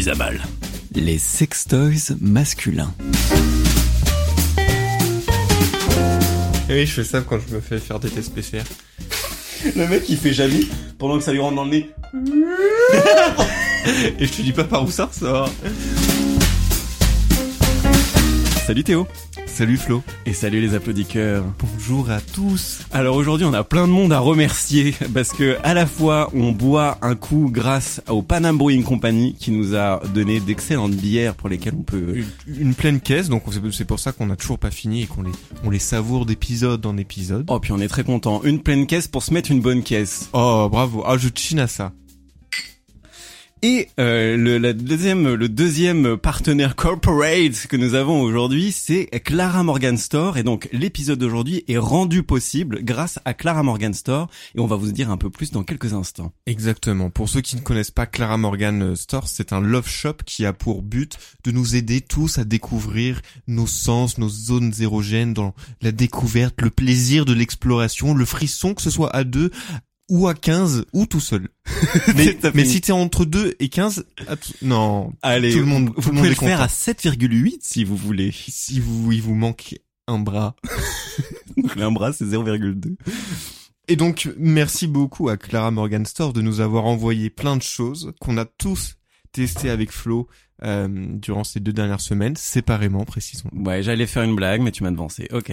Isabelle. Les sextoys masculins. Et oui, je fais ça quand je me fais faire des tests PCR. Le mec il fait jamais pendant que ça lui rentre dans le nez. Et je te dis pas par où ça ressort. Salut Théo. Salut Flo. Et salut les applaudisseurs. Bonjour à tous. Alors aujourd'hui on a plein de monde à remercier parce que à la fois on boit un coup grâce au Panam Brewing Company qui nous a donné d'excellentes bières pour lesquelles on peut Une, une pleine caisse, donc c'est- pour ça qu'on a toujours pas fini et qu'on les, on les savoure d'épisode en épisode. Oh puis on est très content. Une pleine caisse pour se mettre une bonne caisse. Oh, bravo. Ah, je chine à ça. Et euh, le, deuxième, le deuxième partenaire corporate que nous avons aujourd'hui, c'est Clara Morgan Store. Et donc l'épisode d'aujourd'hui est rendu possible grâce à Clara Morgan Store. Et on va vous dire un peu plus dans quelques instants. Exactement. Pour ceux qui ne connaissent pas Clara Morgan Store, c'est un love shop qui a pour but de nous aider tous à découvrir nos sens, nos zones érogènes dans la découverte, le plaisir de l'exploration, le frisson, que ce soit à deux ou à 15 ou tout seul. mais mais si t'es entre 2 et 15, à tout- non, Allez, tout le monde, vous tout le monde pouvez est le faire à 7,8 si vous voulez. Si vous, il vous manque un bras. Un bras c'est 0,2. Et donc, merci beaucoup à Clara Morgan Store de nous avoir envoyé plein de choses qu'on a tous testé avec Flo euh, durant ces deux dernières semaines, séparément, précisons. Ouais, j'allais faire une blague, mais tu m'as devancé. Ok,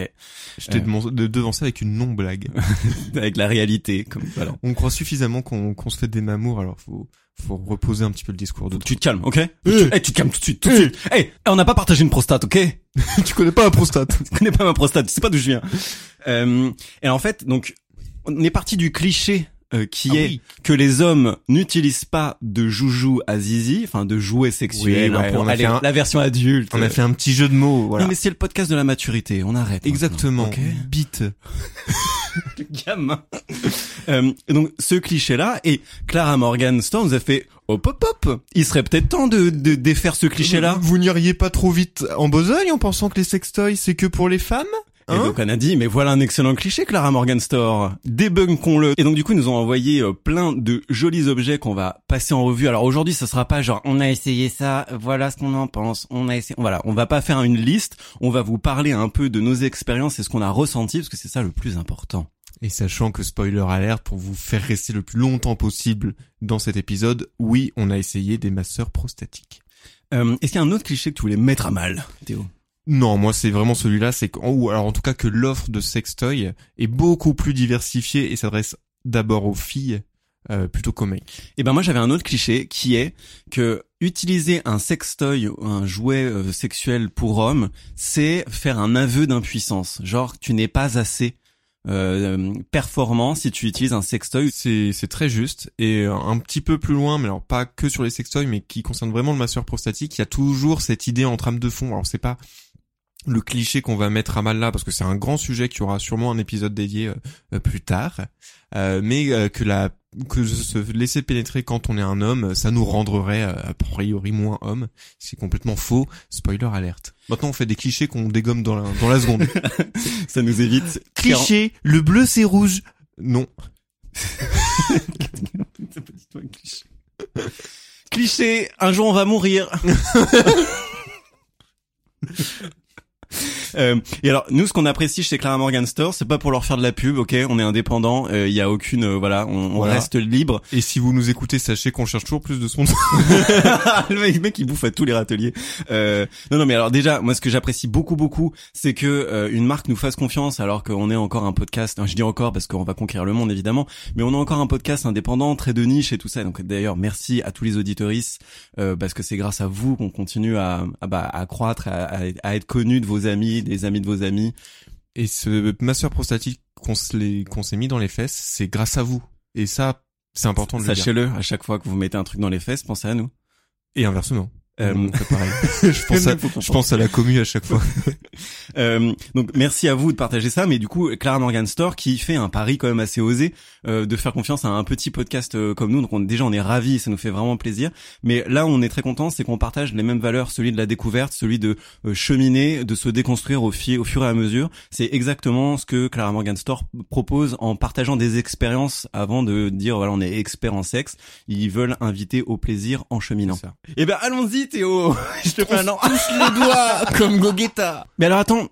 Je t'ai Euh. de devancer avec une non-blague. avec la réalité, comme voilà. On croit suffisamment qu'on qu'on se fait des mamours, alors faut faut reposer un petit peu le discours de tu te calmes, ok Eh. tu, tu te calmes tout de suite, tout de suite. Eh, on n'a pas partagé une prostate, ok tu connais pas la prostate Tu connais pas ma prostate, tu sais pas d'où je viens. Euh, et en fait, donc, on est parti du cliché euh, qui Ah est oui. que les hommes n'utilisent pas de joujou à zizi, enfin de jouets sexuels, Oui, hein, ouais, pour aller un- la version adulte. On a fait un petit jeu de mots, voilà. Non mais c'est le podcast de la maturité, on arrête. Exactement. ok Bite. gamin. Euh, donc ce cliché-là, et Clara Morgan Store nous a fait hop hop hop, il serait peut-être temps de, de défaire ce cliché-là. Vous n'iriez pas trop vite en besogne en pensant que les sextoys c'est que pour les femmes? Et Hein donc on a dit, mais voilà un excellent cliché, Clara Morgan Store. Débunkons-le. Et donc du coup, ils nous ont envoyé euh, plein de jolis objets qu'on va passer en revue. Alors aujourd'hui, ça sera pas genre, on a essayé ça, voilà ce qu'on en pense, on a essayé, voilà, on va pas faire une liste, on va vous parler un peu de nos expériences et ce qu'on a ressenti, parce que c'est ça le plus important. Et sachant que spoiler alert pour vous faire rester le plus longtemps possible dans cet épisode, oui, on a essayé des masseurs prostatiques. Euh, Est-ce qu'il y a un autre cliché que tu voulais mettre à mal, Théo? Non, moi c'est vraiment celui-là, c'est qu'en ou alors en tout cas que l'offre de sextoy est beaucoup plus diversifiée et s'adresse d'abord aux filles euh, plutôt qu'aux mecs. Eh ben moi j'avais un autre cliché qui est que utiliser un sextoy ou un jouet euh, sexuel pour homme, c'est faire un aveu d'impuissance. Genre tu n'es pas assez euh, performant si tu utilises un sextoy. C'est c'est très juste et un petit peu plus loin, mais alors pas que sur les sextoys, mais qui concerne vraiment le masseur prostatique, il y a toujours cette idée en trame de fond. Alors c'est pas le cliché qu'on va mettre à mal là parce que c'est un grand sujet qui aura sûrement un épisode dédié euh, euh, plus tard, euh, mais euh, que la que se laisser pénétrer quand on est un homme, ça nous rendrait euh, a priori moins homme. C'est complètement faux. Spoiler alerte. Maintenant, on fait des clichés qu'on dégomme dans la, dans la seconde. Ça nous évite. Cliché, le bleu c'est rouge. Non. Cliché, un jour on va mourir. Euh, et alors nous ce qu'on apprécie chez Clara Morgan Store c'est pas pour leur faire de la pub ok? On est indépendant il y a aucune euh, voilà on, reste libre Et si vous nous écoutez, sachez qu'on cherche toujours plus de sponsors. le mec, il bouffe à tous les râteliers. Euh, non, non, mais alors déjà, moi, ce que j'apprécie beaucoup, beaucoup, c'est que euh, une marque nous fasse confiance, alors qu'on est encore un podcast. enfin, je dis encore parce qu'on va conquérir le monde, évidemment, mais on est encore un podcast indépendant, très de niche et tout ça. Donc d'ailleurs, merci à tous les auditoristes, euh, parce que c'est grâce à vous qu'on continue à, à, bah, à croître, à, à- à être connu de vos amis, des amis de vos amis. Et ce masseur prostatique qu'on s'est mis dans les fesses, c'est grâce à vous. Et ça, c'est important de le dire. Sachez-le, à chaque fois que vous mettez un truc dans les fesses, pensez à nous. Et inversement. Euh, pareil. je pense à, je pense à la commu à chaque fois. Euh, donc merci à vous de partager ça, mais du coup Clara Morgan Store qui fait un pari quand même assez osé euh, de faire confiance à un petit podcast euh, comme nous, donc on, déjà on est ravis, ça nous fait vraiment plaisir. Mais là on est très content, c'est qu'on partage les mêmes valeurs, celui de la découverte, celui de euh, cheminer, de se déconstruire au, fi- au fur et à mesure. C'est exactement ce que Clara Morgan Store propose en partageant des expériences avant de dire voilà on est expert en sexe. Ils veulent inviter au plaisir en cheminant. Eh ben allons-y Théo, je te fais un an. les doigts comme Gogeta. Mais alors attends.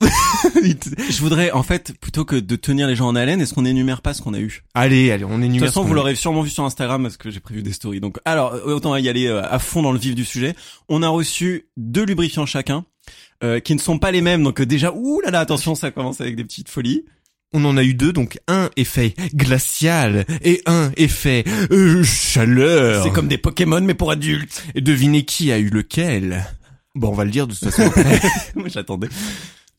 je voudrais en fait plutôt que de tenir les gens en haleine, est-ce qu'on énumère pas ce qu'on a eu? Allez, allez, on est De toute façon, vous l'aurez sûrement vu sur Instagram parce que j'ai prévu des stories. Donc alors euh, autant y aller euh, à fond dans le vif du sujet. On a reçu deux lubrifiants chacun euh, qui ne sont pas les mêmes. Donc euh, déjà ouh là là attention, ça commence avec des petites folies. On en a eu deux, donc un effet glacial et un effet euh, chaleur. C'est comme des Pokémon mais pour adultes. Et devinez qui a eu lequel? Bon, on va le dire de toute façon. J'attendais.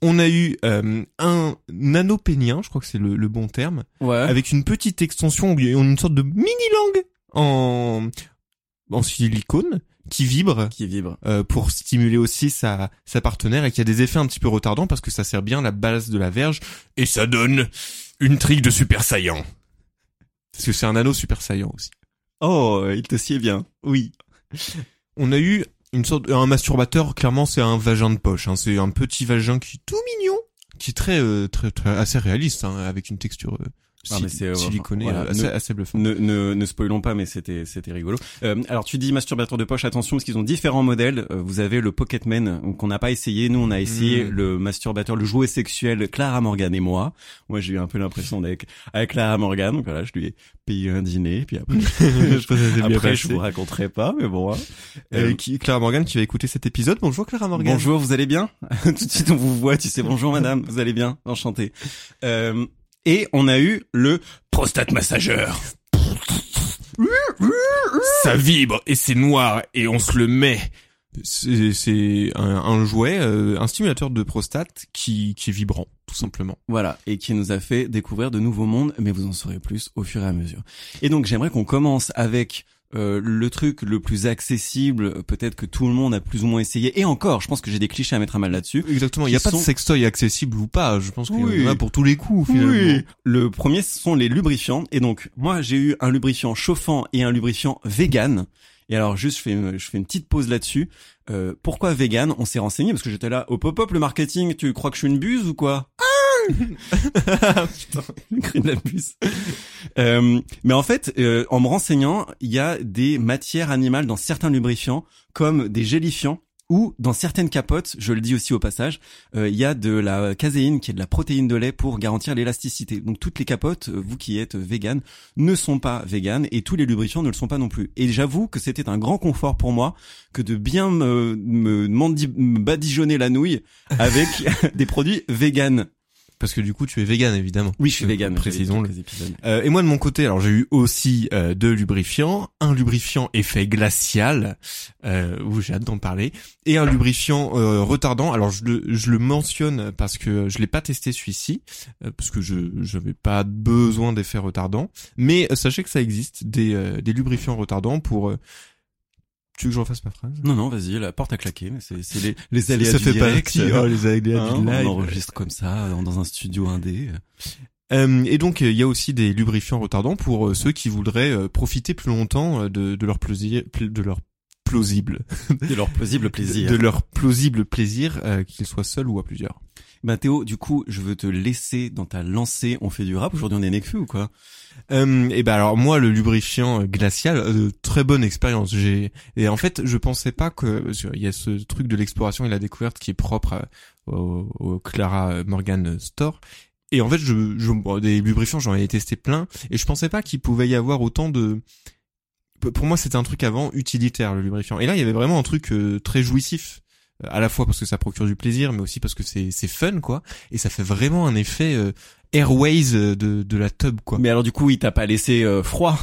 on a eu euh, un nanopénien, je crois que c'est le, le bon terme, Ouais. avec une petite extension, une sorte de mini-langue en, en silicone qui vibre Qui vibre. euh, pour stimuler aussi sa, sa partenaire et qui a des effets un petit peu retardants parce que ça sert bien la base de la verge et ça donne une trique de super saillant. Parce que c'est un anneau super saillant aussi. Oh, il te sied bien. Oui. On a eu une sorte, un masturbateur, clairement c'est un vagin de poche, hein. c'est un petit vagin qui est tout mignon, qui est très, euh, très, très, assez réaliste, hein, avec une texture euh, Ah, mais c'est, euh, voilà, assez, bluffante. Ne, ne, ne spoilons pas, mais c'était c'était rigolo. Euh, alors tu dis masturbateur de poche, attention parce qu'ils ont différents modèles. Euh, vous avez le Pocketman qu'on n'a pas essayé. Nous on a essayé Mm. le masturbateur, le jouet sexuel Clara Morgan et moi. Moi j'ai eu un peu l'impression d'être avec Clara Morgan. Donc voilà, je lui ai payé un dîner. Puis après, Je bien après je vous raconterai pas, mais bon. hein. Euh, Euh, qui, Clara Morgan qui va écouter cet épisode. Bonjour Clara Morgan. Bonjour, vous allez bien? Tout de suite on vous voit, tu sais bonjour madame, vous allez bien? Enchanté. Euh, et on a eu le prostate massageur. Ça vibre et c'est noir et on se le met. C'est un, un jouet, euh, un stimulateur de prostate qui, qui est vibrant, tout simplement. Voilà, et qui nous a fait découvrir de nouveaux mondes, mais vous en saurez plus au fur et à mesure. Et donc j'aimerais qu'on commence avec euh, le truc le plus accessible, peut-être que tout le monde a plus ou moins essayé. Et encore, je pense que j'ai des clichés à mettre à mal là-dessus. Exactement. Il n'y a pas de sextoy accessible ou pas. Je pense qu'il Oui. y en a pour tous les coups, finalement. Le premier, ce sont les lubrifiants. Et donc, moi, j'ai eu un lubrifiant chauffant et un lubrifiant vegan. Et alors, juste, je fais, une- je fais une petite pause là-dessus. Euh, pourquoi vegan? On s'est renseigné parce que j'étais là au pop-up, le marketing. Tu crois que je suis une buse ou quoi? Ah Euh, mais en fait, euh, en me renseignant, il y a des matières animales dans certains lubrifiants, comme des gélifiants ou dans certaines capotes, je le dis aussi au passage, euh, il y a de la caséine qui est de la protéine de lait pour garantir l'élasticité. Donc toutes les capotes, euh, vous qui êtes vegan, ne sont pas vegan et tous les lubrifiants ne le sont pas non plus. Et j'avoue que c'était un grand confort pour moi que de bien me, me, me badigeonner la nouille avec des produits vegan. Parce que du coup, tu es vegan, évidemment. Oui, je suis Euh, vegan. Précisons-le. épisodes. Euh, et moi de mon côté, alors j'ai eu aussi euh, deux lubrifiants, un lubrifiant effet glacial, euh, où j'ai hâte d'en parler, et un lubrifiant retardant. Alors je le, je le mentionne parce que je l'ai pas testé celui-ci, parce que je j'avais pas besoin d'effets retardants, mais sachez que ça existe des euh, des lubrifiants retardants pour. Tu veux que je refasse ma phrase? Non, non, vas-y, la porte a claqué, c'est les, les aléas Ça du fait direct. partie. Oh, les aléas Hein, du live. on enregistre comme ça dans, dans un studio indé. Euh, et donc il y a aussi des lubrifiants retardants pour euh, ceux qui voudraient euh, profiter plus longtemps de, de leur plaisir, de leur plausible, De leur plausible plaisir. de leur plausible plaisir, euh, qu'ils soient seuls ou à plusieurs. Bah Théo, du coup, je veux te laisser dans ta lancée. On fait du rap aujourd'hui, on est Nekfeu ou quoi? Euh, et ben alors moi le lubrifiant euh, glacial, euh, très bonne expérience. J'ai et en fait je pensais pas que qu'il y a ce truc de l'exploration et la découverte qui est propre à- au, au Clara Morgan Store. Et en fait, je, je bon, des lubrifiants, j'en ai testé plein, et je pensais pas qu'il pouvait y avoir autant de. Pour moi, c'était un truc avant utilitaire le lubrifiant. Et là, il y avait vraiment un truc euh, très jouissif, euh, à la fois parce que ça procure du plaisir, mais aussi parce que c'est c'est fun quoi, et ça fait vraiment un effet euh, airways euh, de de la tub quoi. Mais alors du coup, il t'a pas laissé euh, froid?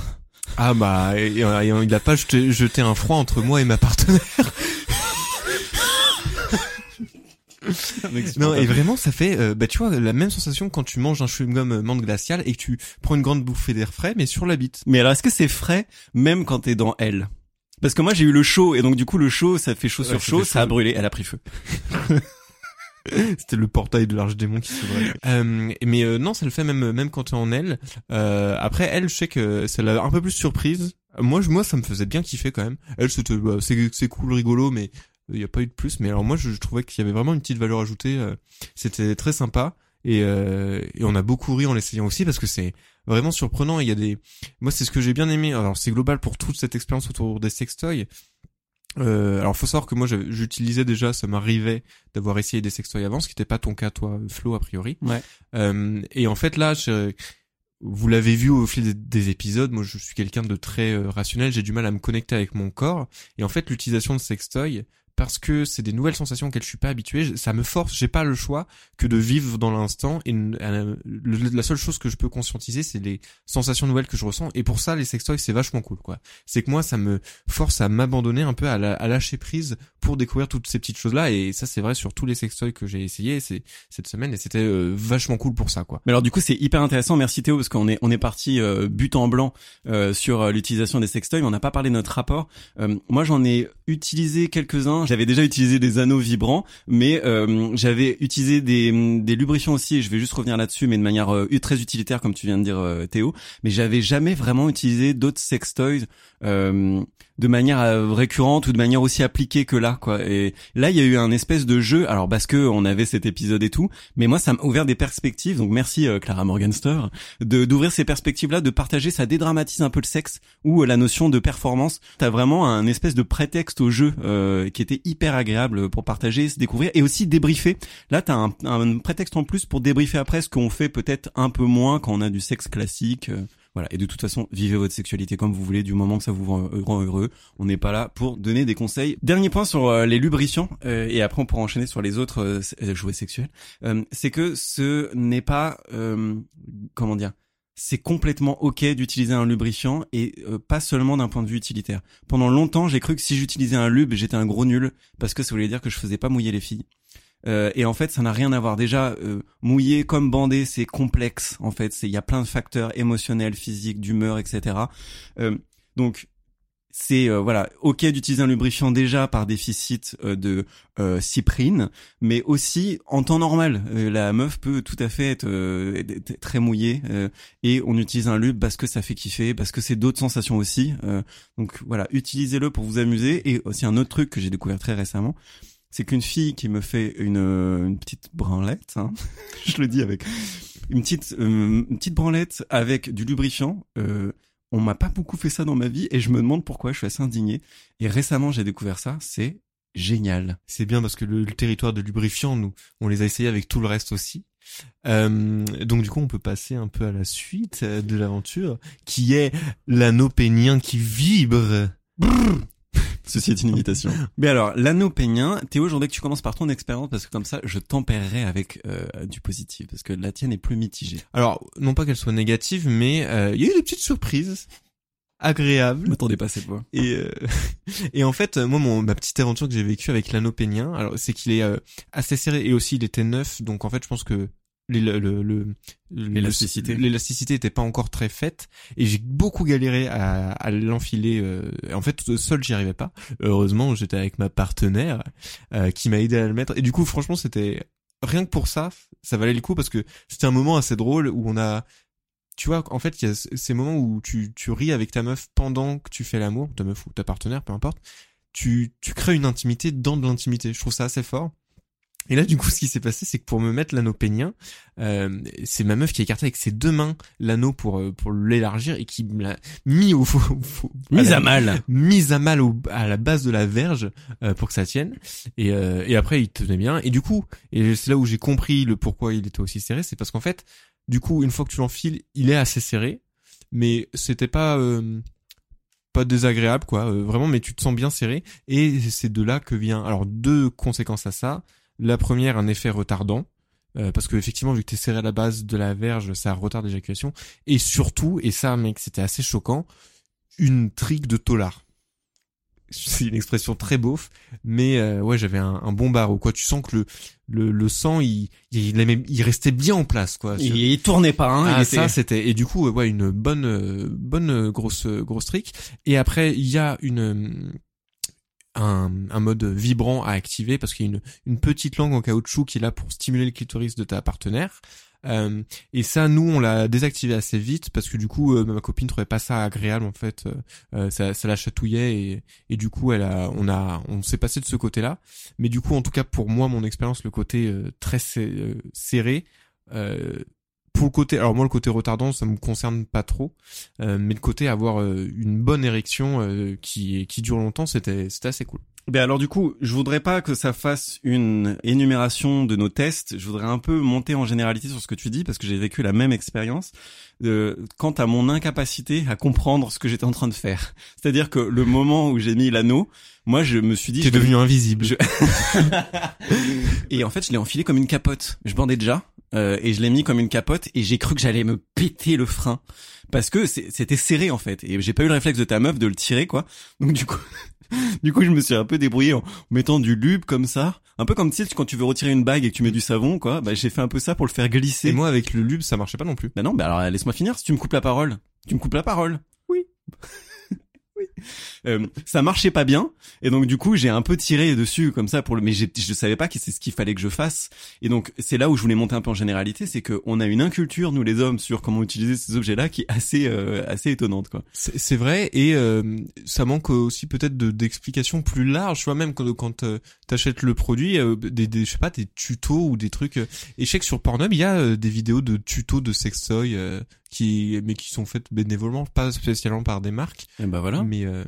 Ah bah, il a pas jeté, jeté un froid entre moi et ma partenaire. Non, et vraiment, ça fait, euh, bah, tu vois, la même sensation quand tu manges un chewing-gum euh, menthe glaciale et que tu prends une grande bouffée d'air frais, mais sur la bite. Mais alors, est-ce que c'est frais même quand t'es dans elle Parce que moi, j'ai eu le chaud, et donc du coup, le chaud, ça fait chaud Ouais, sur ça chaud, ça a brûlé, elle a pris feu. C'était le portail de l'arche démon qui s'ouvrait. euh, mais euh, non, ça le fait même même quand t'es en elle. Euh, après, elle, je sais que ça l'a un peu plus surprise. Moi, je, moi, ça me faisait bien kiffer quand même. Elle, c'était, bah, c'est c'est cool, rigolo, mais il y a pas eu de plus. Mais alors moi, je, je trouvais qu'il y avait vraiment une petite valeur ajoutée. euh, C'était très sympa. Et, euh, et on a beaucoup ri en l'essayant aussi parce que c'est vraiment surprenant. Il y a des, moi c'est ce que j'ai bien aimé. Alors c'est global pour toute cette expérience autour des sextoys. Euh, alors faut savoir que moi j'utilisais déjà, ça m'arrivait d'avoir essayé des sextoys avant, ce qui n'était pas ton cas toi, Flo a priori. Ouais. Euh, et en fait là, je- vous l'avez vu au fil des, des épisodes, moi je suis quelqu'un de très euh, rationnel, j'ai du mal à me connecter avec mon corps. Et en fait l'utilisation de sextoy, parce que c'est des nouvelles sensations auxquelles je suis pas habitué, ça me force, j'ai pas le choix que de vivre dans l'instant. Et euh, la seule chose que je peux conscientiser, c'est les sensations nouvelles que je ressens. Et pour ça, les sextoys, c'est vachement cool, quoi. C'est que moi, ça me force à m'abandonner un peu, à, lâcher prise pour découvrir toutes ces petites choses-là. Et ça, c'est vrai sur tous les sextoys que j'ai essayé cette semaine. Et c'était euh, vachement cool pour ça, quoi. Mais alors du coup c'est hyper intéressant, merci Théo parce qu'on est on est parti euh, but en blanc euh, sur l'utilisation des sextoys, on n'a pas parlé de notre rapport. Moi j'en ai utilisé quelques-uns, j'avais déjà utilisé des anneaux vibrants, mais euh, j'avais utilisé des, lubrifiants aussi et je vais juste revenir là-dessus mais de manière euh, très utilitaire comme tu viens de dire euh, Théo, mais j'avais jamais vraiment utilisé d'autres sextoys euh, de manière euh, récurrente ou de manière aussi appliquée que là quoi. Et là il y a eu un espèce de jeu, alors parce que on avait cet épisode et tout, mais moi ça m'a ouvert des perspectives donc merci euh, Clara Morgenster de d'ouvrir ces perspectives là de partager ça dédramatise un peu le sexe ou euh, la notion de performance. T'as vraiment un espèce de prétexte au jeu euh, qui était hyper agréable pour partager se découvrir et aussi débriefer. Là t'as un, un prétexte en plus pour débriefer après ce qu'on fait peut-être un peu moins quand on a du sexe classique voilà. Et de toute façon, vivez votre sexualité comme vous voulez, du moment que ça vous rend heureux. On n'est pas là pour donner des conseils. Dernier point sur euh, les lubrifiants, euh, et après on pourra enchaîner sur les autres euh, jouets sexuels. Euh, c'est que ce n'est pas, comment dire, c'est complètement ok d'utiliser un lubrifiant et pas seulement d'un point de vue utilitaire. Pendant longtemps, j'ai cru que si j'utilisais un lube, j'étais un gros nul parce que ça voulait dire que je faisais pas mouiller les filles. Euh, et en fait, ça n'a rien à voir. Déjà, euh, mouiller comme bander, c'est complexe. En fait, c'est il y a plein de facteurs émotionnels, physiques, d'humeur, etc. Euh, donc c'est euh, voilà ok d'utiliser un lubrifiant déjà par déficit euh, de euh, cyprine, mais aussi en temps normal. La meuf peut tout à fait être, très mouillée et on utilise un lube parce que ça fait kiffer, parce que c'est d'autres sensations aussi. Donc voilà, utilisez-le pour vous amuser. Et aussi un autre truc que j'ai découvert très récemment, c'est qu'une fille qui me fait une, une petite branlette, hein, je le dis avec une petite euh, une petite branlette avec du lubrifiant. Euh, on m'a pas beaucoup fait ça dans ma vie et je me demande pourquoi. Je suis assez indigné. Et récemment, j'ai découvert ça. C'est génial. C'est bien parce que le, le territoire de lubrifiant, nous, on les a essayés avec tout le reste aussi. Euh, donc du coup, on peut passer un peu à la suite euh, de l'aventure, qui est l'anneau pénien qui vibre. Ceci est une imitation. Mais alors, l'anneau pénien, Théo, je voudrais que tu commences par ton expérience parce que comme ça, je tempérerai avec euh, du positif parce que la tienne est plus mitigée. Alors, non pas qu'elle soit négative, mais euh, il y a eu des petites surprises Je agréables. m'attendais pas à cette voix. Et, euh, et en fait, moi, mon, ma petite aventure que j'ai vécue avec l'anneau pénien, alors c'est qu'il est euh, assez serré et aussi il était neuf, donc en fait, je pense que L'élasticité. l'élasticité était pas encore très faite et j'ai beaucoup galéré à, à l'enfiler. euh, en fait, seul, j'y arrivais pas. Heureusement, j'étais avec ma partenaire euh, qui m'a aidé à le mettre. Et du coup, franchement, c'était rien que pour ça, ça valait le coup parce que c'était un moment assez drôle où on a tu vois, en fait, il y a ces moments où tu, tu ris avec ta meuf pendant que tu fais l'amour, ta meuf ou ta partenaire, peu importe. Tu, tu crées une intimité dans de l'intimité. Je trouve ça assez fort. Et là, du coup, ce qui s'est passé, c'est que pour me mettre l'anneau pénien, euh, c'est ma meuf qui a écarté avec ses deux mains l'anneau pour euh, pour l'élargir et qui me l'a mis au, faux- au Mise à mal. mise à mal au, à la base de la verge euh, pour que ça tienne. Et, euh, et après il tenait bien. Et du coup et c'est là où j'ai compris le pourquoi il était aussi serré c'est parce qu'en fait du coup une fois que tu l'enfiles il est assez serré mais c'était pas euh, pas désagréable quoi. Euh, vraiment mais tu te sens bien serré. Et c'est de là que vient alors deux conséquences à ça la première un effet retardant euh, parce que effectivement vu que t'es serré à la base de la verge ça retarde l'éjaculation et surtout et ça mec c'était assez choquant une trique de tolard c'est une expression très beauf, mais euh, ouais, j'avais un, un bon barreau. Quoi, tu sens que le le, le sang, il il, il restait bien en place, quoi. Il, il tournait pas, hein. Ah, était- ça c'était et du coup ouais une bonne euh, bonne euh, grosse euh, grosse trick et après il y a une un, un mode vibrant à activer parce qu'il y a une, une petite langue en caoutchouc qui est là pour stimuler le clitoris de ta partenaire. Euh, et ça nous on l'a désactivé assez vite parce que du coup euh, ma copine trouvait pas ça agréable en fait. Euh, euh, ça, ça la chatouillait et, et du coup elle a on a on s'est passé de ce côté là mais du coup en tout cas pour moi mon expérience le côté euh, très serré pour le côté, alors moi le côté retardant ça me concerne pas trop, euh, mais le côté avoir euh, une bonne érection euh, qui qui dure longtemps c'était c'était assez cool. Ben alors du coup, je voudrais pas que ça fasse une énumération de nos tests. Je voudrais un peu monter en généralité sur ce que tu dis parce que j'ai vécu la même expérience euh, quant à mon incapacité à comprendre ce que j'étais en train de faire. C'est-à-dire que le moment où j'ai mis l'anneau, moi je me suis dit T'es devenu invisible. je- et en fait, je l'ai enfilé comme une capote. Je bandais déjà euh, et je l'ai mis comme une capote et j'ai cru que j'allais me péter le frein parce que c'était serré en fait et j'ai pas eu le réflexe de ta meuf de le tirer quoi. Donc du coup, du coup, je me suis un peu débrouillé en mettant du lube comme ça, un peu comme tu sais quand tu veux retirer une bague et que tu mets du savon quoi. Bah j'ai fait un peu ça pour le faire glisser. Et moi avec le lube ça marchait pas non plus. Bah non, bah alors laisse-moi finir. Si tu me coupes la parole, tu me coupes la parole. Euh, ça marchait pas bien et donc du coup j'ai un peu tiré dessus comme ça pour le mais je savais pas que c'est ce qu'il fallait que je fasse et donc c'est là où je voulais monter un peu en généralité c'est que on a une inculture nous les hommes sur comment utiliser ces objets là qui est assez euh, assez étonnante quoi C'est c'est vrai et euh, ça manque aussi peut-être de d'explications plus larges. Tu vois même quand quand euh, t'achètes le produit, euh, des, des je sais pas des tutos ou des trucs. et je sais que sur Pornhub il y a euh, des vidéos de tutos de sextoy euh, qui mais qui sont faites bénévolement, pas spécialement par des marques. et bah voilà Mais euh,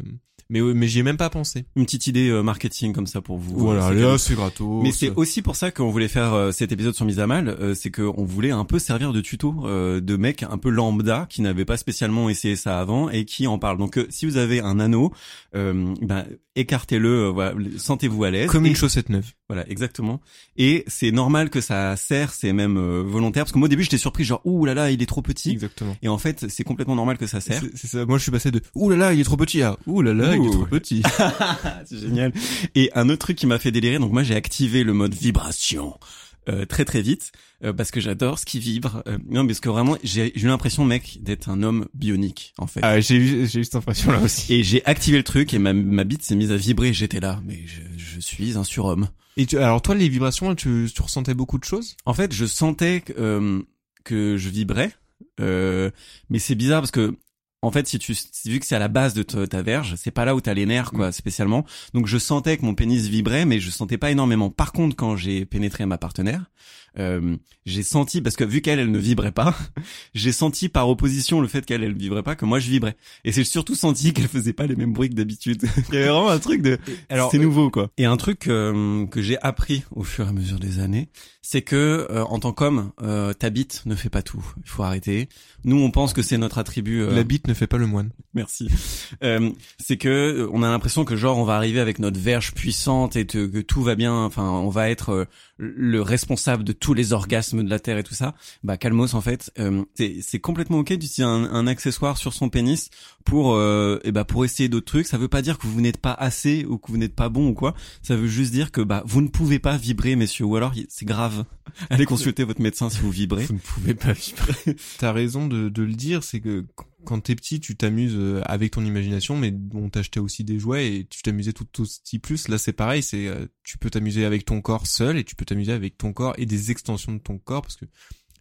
mais mais j'y ai même pas pensé. une petite idée euh, marketing comme ça pour vous Voilà, c'est là c'est gratos. Mais c'est aussi pour ça qu'on voulait faire euh, cet épisode sur Mise à Mal, euh, c'est qu'on voulait un peu servir de tuto euh, de mecs un peu lambda qui n'avaient pas spécialement essayé ça avant et qui en parlent. Donc euh, si vous avez un anneau, euh, ben écartez-le, euh, voilà, sentez-vous à l'aise. comme Et- une chaussette neuve. Voilà, exactement. Et c'est normal que ça serre, c'est même euh, volontaire parce que moi au début j'étais surpris genre ouh là là il est trop petit. Exactement. Et en fait c'est complètement normal que ça serre. C'est ça. Moi, je suis passé de ouh là là, il est trop petit à ouh là là, il est trop petit. c'est génial. Et un autre truc qui m'a fait délirer, donc moi j'ai activé le mode vibration euh, très très vite euh, parce que j'adore ce qui vibre. Euh, non, mais parce que vraiment j'ai j'ai eu l'impression mec d'être un homme bionique en fait. Ah, j'ai eu j'ai eu cette impression là aussi. Et j'ai activé le truc et ma, ma bite s'est mise à vibrer. J'étais là, mais je, je suis un surhomme. Et tu, alors toi, les vibrations, tu, tu ressentais beaucoup de choses? En fait, je sentais que, euh, que je vibrais, euh, mais c'est bizarre parce que en fait, si tu vu que c'est à la base de ta, ta verge, c'est pas là où t'as les nerfs, quoi, spécialement. Donc, je sentais que mon pénis vibrait, mais je sentais pas énormément. Par contre, quand j'ai pénétré ma partenaire, euh, j'ai senti parce que vu qu'elle, elle ne vibrait pas, j'ai senti par opposition le fait qu'elle, elle vibrait pas, que moi je vibrais. Et c'est surtout senti qu'elle faisait pas les mêmes bruits que d'habitude. Il y avait vraiment un truc de, Alors, c'est nouveau, quoi. Et un truc euh, que j'ai appris au fur et à mesure des années, c'est que euh, en tant qu'homme, euh, ta bite ne fait pas tout. Il faut arrêter. Nous, on pense que c'est notre attribut. euh, La bite ne fait pas le moine. Merci. Euh, c'est que euh, on a l'impression que genre on va arriver avec notre verge puissante et te- que tout va bien. Enfin, on va être euh, le responsable de tous les orgasmes de la terre et tout ça. Bah calmos en fait. Euh, c'est complètement ok d'utiliser un, un accessoire sur son pénis pour euh, et bah pour essayer d'autres trucs. Ça veut pas dire que vous n'êtes pas assez ou que vous n'êtes pas bon ou quoi. Ça veut juste dire que bah vous ne pouvez pas vibrer, messieurs. Ou alors c'est grave. Allez consulter votre médecin si vous vibrez. Vous ne pouvez pas vibrer. T'as raison de, de le dire, c'est que qu- quand t'es petit, tu t'amuses euh, avec ton imagination, mais on t'achetait aussi des jouets et tu t'amusais tout aussi plus. Là, c'est pareil, c'est euh, tu peux t'amuser avec ton corps seul et tu peux t'amuser avec ton corps et des extensions de ton corps parce que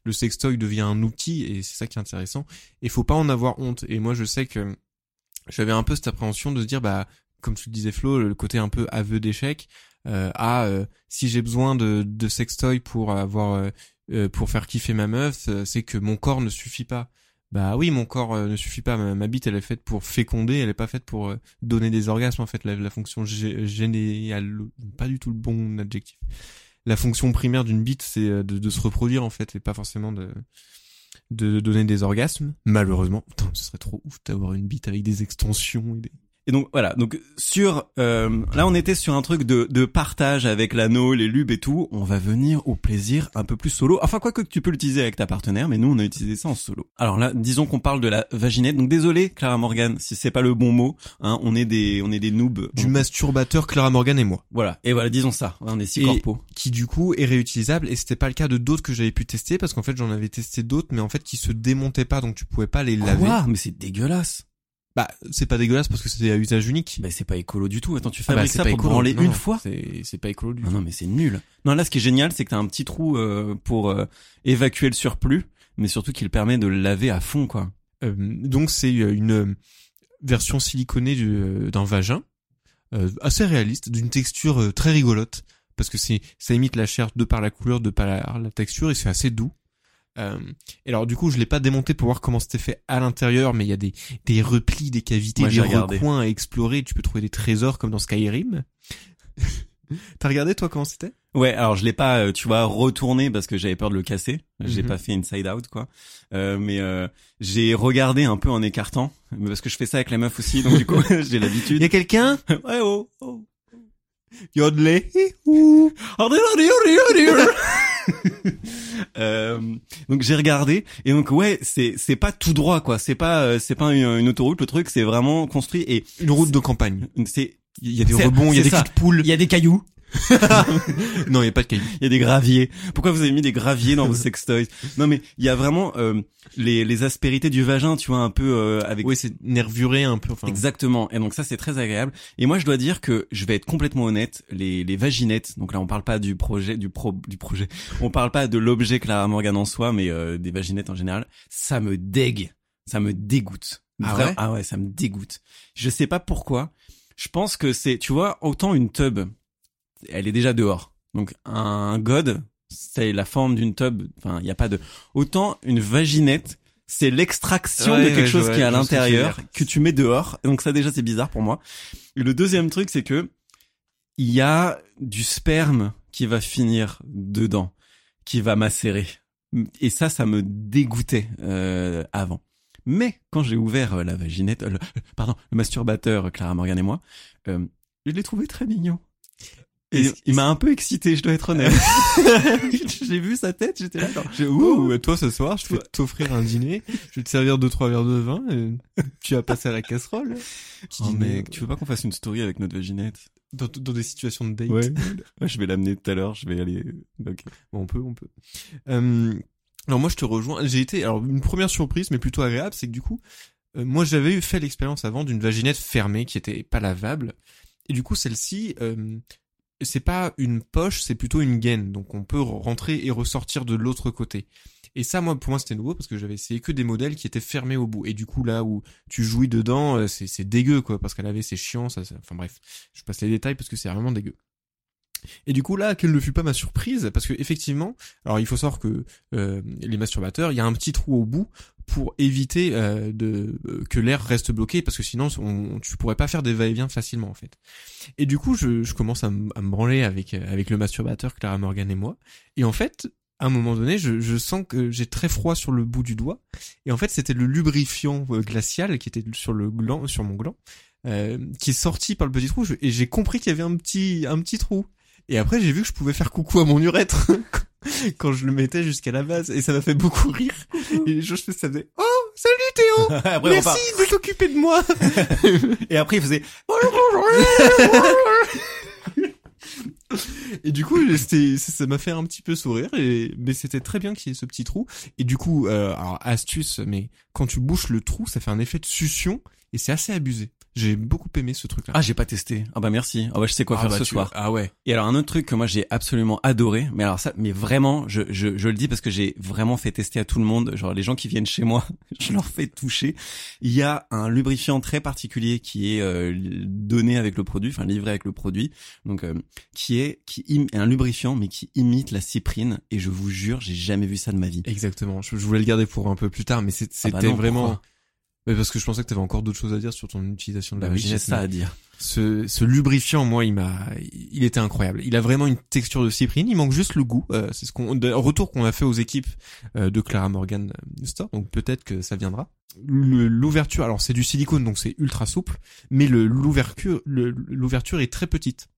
le sextoy devient un outil et c'est ça qui est intéressant. Et faut pas en avoir honte. Et moi, je sais que j'avais un peu cette appréhension de se dire, bah, comme tu le disais Flo, le côté un peu aveu d'échec. Euh, ah, euh, si j'ai besoin de, de sextoy pour avoir pour faire kiffer ma meuf, c'est que mon corps ne suffit pas. Bah oui, mon corps euh, ne suffit pas. Ma, bite, elle est faite pour féconder, elle est pas faite pour euh, donner des orgasmes. En fait, la, fonction gé- géniale, pas du tout le bon adjectif. La fonction primaire d'une bite, c'est euh, de, de se reproduire en fait, et pas forcément de de donner des orgasmes. Malheureusement, putain, ce serait trop ouf d'avoir une bite avec des extensions. Et des... Et donc voilà, donc sur euh, là on était sur un truc de, de partage avec l'anneau, les lubes et tout. On va venir au plaisir un peu plus solo. Enfin quoi que tu peux l'utiliser avec ta partenaire, mais nous on a utilisé ça en solo. Alors là, disons qu'on parle de la vaginette. Donc désolé Clara Morgan si c'est pas le bon mot. Hein, on est des on est des noobs. Du masturbateur Clara Morgan et moi. Voilà. Et voilà, disons ça. On est six Et corpos. qui du coup est réutilisable et c'était pas le cas de d'autres que j'avais pu tester parce qu'en fait j'en avais testé d'autres mais en fait qui se démontaient pas donc tu pouvais pas les laver. Quoi? Mais c'est dégueulasse. Bah c'est pas dégueulasse parce que c'était à usage unique. Bah c'est pas écolo du tout. Attends, tu Ah bah, fabriques c'est ça pour branler une non, fois C'est c'est pas écolo du tout. non, mais c'est nul. Non, là, ce qui est génial, c'est que t'as un petit trou euh, pour euh, évacuer le surplus, mais surtout qu'il permet de le laver à fond, quoi. Euh, donc c'est euh, une euh, version siliconée du- euh, d'un vagin euh, assez réaliste, d'une texture euh, très rigolote parce que c'est ça imite la chair de par la couleur, de par la, la texture et c'est assez doux. Euh, et alors du coup je l'ai pas démonté pour voir comment c'était fait à l'intérieur, mais il y a des des replis, des cavités, Moi, des regardé. recoins à explorer. Tu peux trouver des trésors comme dans Skyrim. T'as regardé toi comment c'était? Ouais, alors je l'ai pas, euh, tu vois, retourné parce que j'avais peur de le casser. J'ai Mhm. pas fait inside out, quoi. Euh, mais euh, j'ai regardé un peu en écartant, mais parce que je fais ça avec les meufs aussi, donc du coup, j'ai Il l'habitude. y a quelqu'un? Ouais, oh, oh. Euh, donc j'ai regardé et donc ouais c'est c'est pas tout droit quoi c'est pas euh, c'est pas une, une autoroute le truc c'est vraiment construit et Une route de campagne. c'est Il y a des rebonds, il y a des culs de poule. il y a des cailloux Non, il y a pas de cailloux. il y a des graviers pourquoi vous avez mis des graviers dans vos sextoys? Non mais il y a vraiment euh, les les aspérités du vagin tu vois un peu euh, avec Oui, c'est nervuré un peu. Enfin, Exactement. Et donc ça c'est très agréable. Et moi je dois dire que je vais être complètement honnête, les les vaginettes. Donc là on parle pas du projet du pro du projet. On parle pas de l'objet Clara Morgan en soi, mais euh, des vaginettes en général. Ça me dégue, ça me dégoûte. Ah ouais? Ah ouais, ça me dégoûte. Je sais pas pourquoi. Je pense que c'est, tu vois, autant une tub, elle est déjà dehors. Donc un god, c'est la forme d'une tub. Enfin, il y a pas de. Autant une vaginette, c'est l'extraction Ouais, de quelque ouais, chose qui est à que l'intérieur que tu mets dehors. Donc ça déjà c'est bizarre pour moi. Et le deuxième truc c'est que il y a du sperme qui va finir dedans, qui va macérer. Et ça, ça me dégoûtait euh, avant. Mais quand j'ai ouvert euh, la vaginette, euh, le, pardon, le masturbateur Clara Morgan et moi, euh, je l'ai trouvé très mignon. Et il m'a un peu excité, je dois être honnête. j'ai vu sa tête, j'étais là. genre, J'ai- Ouh, toi ce soir, je vais t'offrir un dîner, je vais te servir deux trois verres de vin, et tu vas passer à la casserole. Qui Oh mec, tu veux pas qu'on fasse une story avec notre vaginette? Dans, dans des situations de date. Ouais. Ouais, je vais l'amener tout à l'heure, je vais aller. Ok. Bon, on peut, on peut. Euh, alors moi je te rejoins. J'ai été alors une première surprise, mais plutôt agréable, c'est que du coup, euh, moi j'avais fait l'expérience avant d'une vaginette fermée qui était pas lavable, et du coup celle-ci, euh, c'est pas une poche, c'est plutôt une gaine, donc on peut rentrer et ressortir de l'autre côté. Et ça, moi, pour moi, c'était nouveau parce que j'avais essayé que des modèles qui étaient fermés au bout. Et du coup, là où tu jouis dedans, euh, c'est dégueu, quoi, parce qu'elle avait c'est chiant, ça- enfin bref, je passe les détails parce que c'est vraiment dégueu. Et du coup là, quelle ne fut pas ma surprise Parce que effectivement, alors il faut savoir que euh, les masturbateurs, il y a un petit trou au bout pour éviter euh, de euh, que l'air reste bloqué, parce que sinon on, tu pourrais pas faire des va-et-vient facilement en fait. Et du coup, je, je commence à, me- branler avec euh, avec le masturbateur Clara Morgan et moi, et en fait. À un moment donné, je, je sens que j'ai très froid sur le bout du doigt, et en fait, c'était le lubrifiant euh, glacial qui était sur le gland, sur mon gland, euh, qui est sorti par le petit trou, et j'ai compris qu'il y avait un petit, un petit trou. Et après, j'ai vu que je pouvais faire coucou à mon urètre quand je le mettais jusqu'à la base. Et ça m'a fait beaucoup rire. Et les gens, je ça faisait, oh, salut Théo! après, Merci de t'occuper de moi! Et après, il faisait. Et du coup, c'était, ça ça m'a fait un petit peu sourire, et, mais c'était très bien qu'il y ait ce petit trou. Et du coup, euh, alors, astuce, mais quand tu bouches le trou, ça fait un effet de succion, et c'est assez abusé. J'ai beaucoup aimé ce truc-là. Ah, j'ai pas testé. Ah bah merci. Ah bah je sais quoi Ah faire bah, ce tu- soir. Ah ouais. Et alors un autre truc que moi j'ai absolument adoré, mais alors ça, mais vraiment, je, je, je le dis parce que j'ai vraiment fait tester à tout le monde, genre les gens qui viennent chez moi, je leur fais toucher. Il y a un lubrifiant très particulier qui est euh, donné avec le produit, enfin livré avec le produit, donc euh, qui est qui im- un lubrifiant mais qui imite la cyprine et je vous jure, j'ai jamais vu ça de ma vie. Exactement. Je, je voulais le garder pour un peu plus tard, mais Ah bah c'était vraiment. pourquoi? Mais parce que je pensais que t'avais encore d'autres choses à dire sur ton utilisation de la Bah j'ai ça à dire. Ce, ce lubrifiant, moi, il m'a, il était incroyable. Il a vraiment une texture de cyprine. Il manque juste le goût. Euh, c'est ce qu'on, retour qu'on a fait aux équipes euh, de Clara Morgan euh, Store. Donc peut-être que ça viendra. L'ouverture, alors c'est du silicone, donc c'est ultra souple, mais le l'ouverture, l'ouverture est très petite.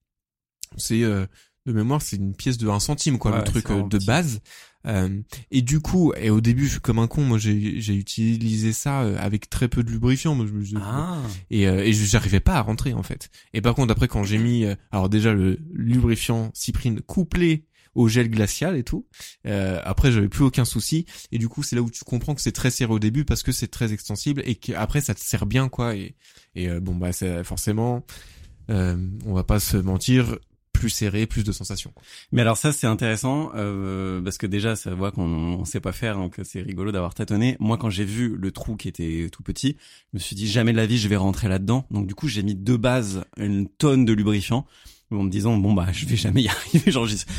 C'est euh, de mémoire, c'est une pièce de 1 centime, quoi, Ouais, le truc euh, de petit. base. Euh, et du coup, et au début, je suis comme un con. Moi, j'ai j'ai utilisé ça euh, avec très peu de lubrifiant. Moi, je, Ah. et, euh, et j'arrivais pas à rentrer en fait. Et par contre après quand j'ai mis alors déjà le lubrifiant cyprine couplé au gel glacial et tout, euh, après j'avais plus aucun souci et du coup c'est là où tu comprends que c'est très serré au début parce que c'est très extensible et qu'après ça te sert bien quoi et, et euh, bon bah c'est forcément euh, on va pas se mentir plus serré plus de sensations. Mais alors ça c'est intéressant euh, parce que déjà ça voit qu'on on sait pas faire donc c'est rigolo d'avoir tâtonné. Moi quand j'ai vu le trou qui était tout petit, je me suis dit jamais de la vie je vais rentrer là-dedans. Donc du coup j'ai mis de base une tonne de lubrifiant en me disant bon bah je vais jamais y arriver. Genre juste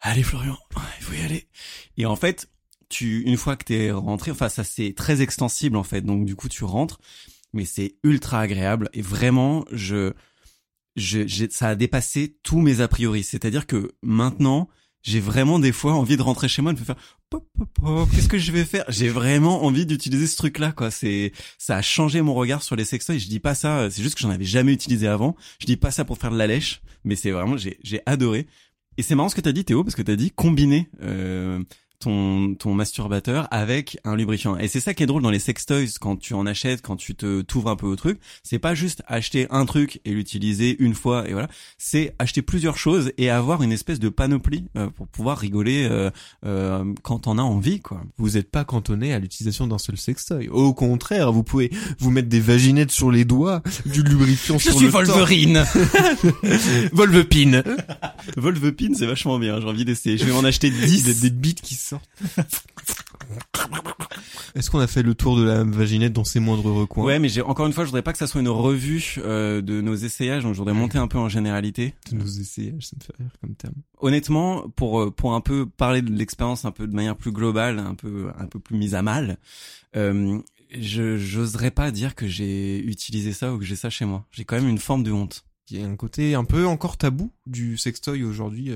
allez Florian il faut y aller. Et en fait tu une fois que t'es rentré, enfin ça c'est très extensible en fait donc du coup tu rentres mais c'est ultra agréable et vraiment je je, ça a dépassé tous mes a priori. C'est-à-dire que maintenant, j'ai vraiment des fois envie de rentrer chez moi et de faire pop, pop, pop, qu'est-ce que je vais faire? J'ai vraiment envie d'utiliser ce truc-là, quoi. C'est, ça a changé mon regard sur les sextoys. Je dis pas ça, c'est juste que j'en avais jamais utilisé avant. Je dis pas ça pour faire de la lèche, mais c'est vraiment, j'ai, j'ai adoré. Et c'est marrant ce que t'as dit, Théo, parce que t'as dit combiner euh, ton ton masturbateur avec un lubrifiant. Et c'est ça qui est drôle dans les sextoys quand tu en achètes, quand tu te t'ouvres un peu au truc. C'est pas juste acheter un truc et l'utiliser une fois et voilà. C'est acheter plusieurs choses et avoir une espèce de panoplie euh, pour pouvoir rigoler euh, euh, quand t'en as envie, quoi. Vous n'êtes pas cantonné à l'utilisation d'un seul sextoy. Au contraire, vous pouvez vous mettre des vaginettes sur les doigts, du lubrifiant sur le torse. Volvepine. Volvepin, c'est vachement bien. J'ai envie d'essayer. Je vais m'en acheter Il y a 10. des bites qui sortent. Est-ce qu'on a fait le tour de la vaginette dans ses moindres recoins Ouais, mais j'ai encore une fois, je voudrais pas que ça soit une revue euh, de nos essayages, donc je voudrais monter un peu en généralité. De nos essayages, ça me fait rire comme terme. honnêtement, pour euh, pour un peu parler de l'expérience un peu de manière plus globale, un peu un peu plus mise à mal, euh, je j'oserais pas dire que j'ai utilisé ça ou que j'ai ça chez moi. J'ai quand même une forme de honte. Il y a un côté un peu encore tabou du sextoy aujourd'hui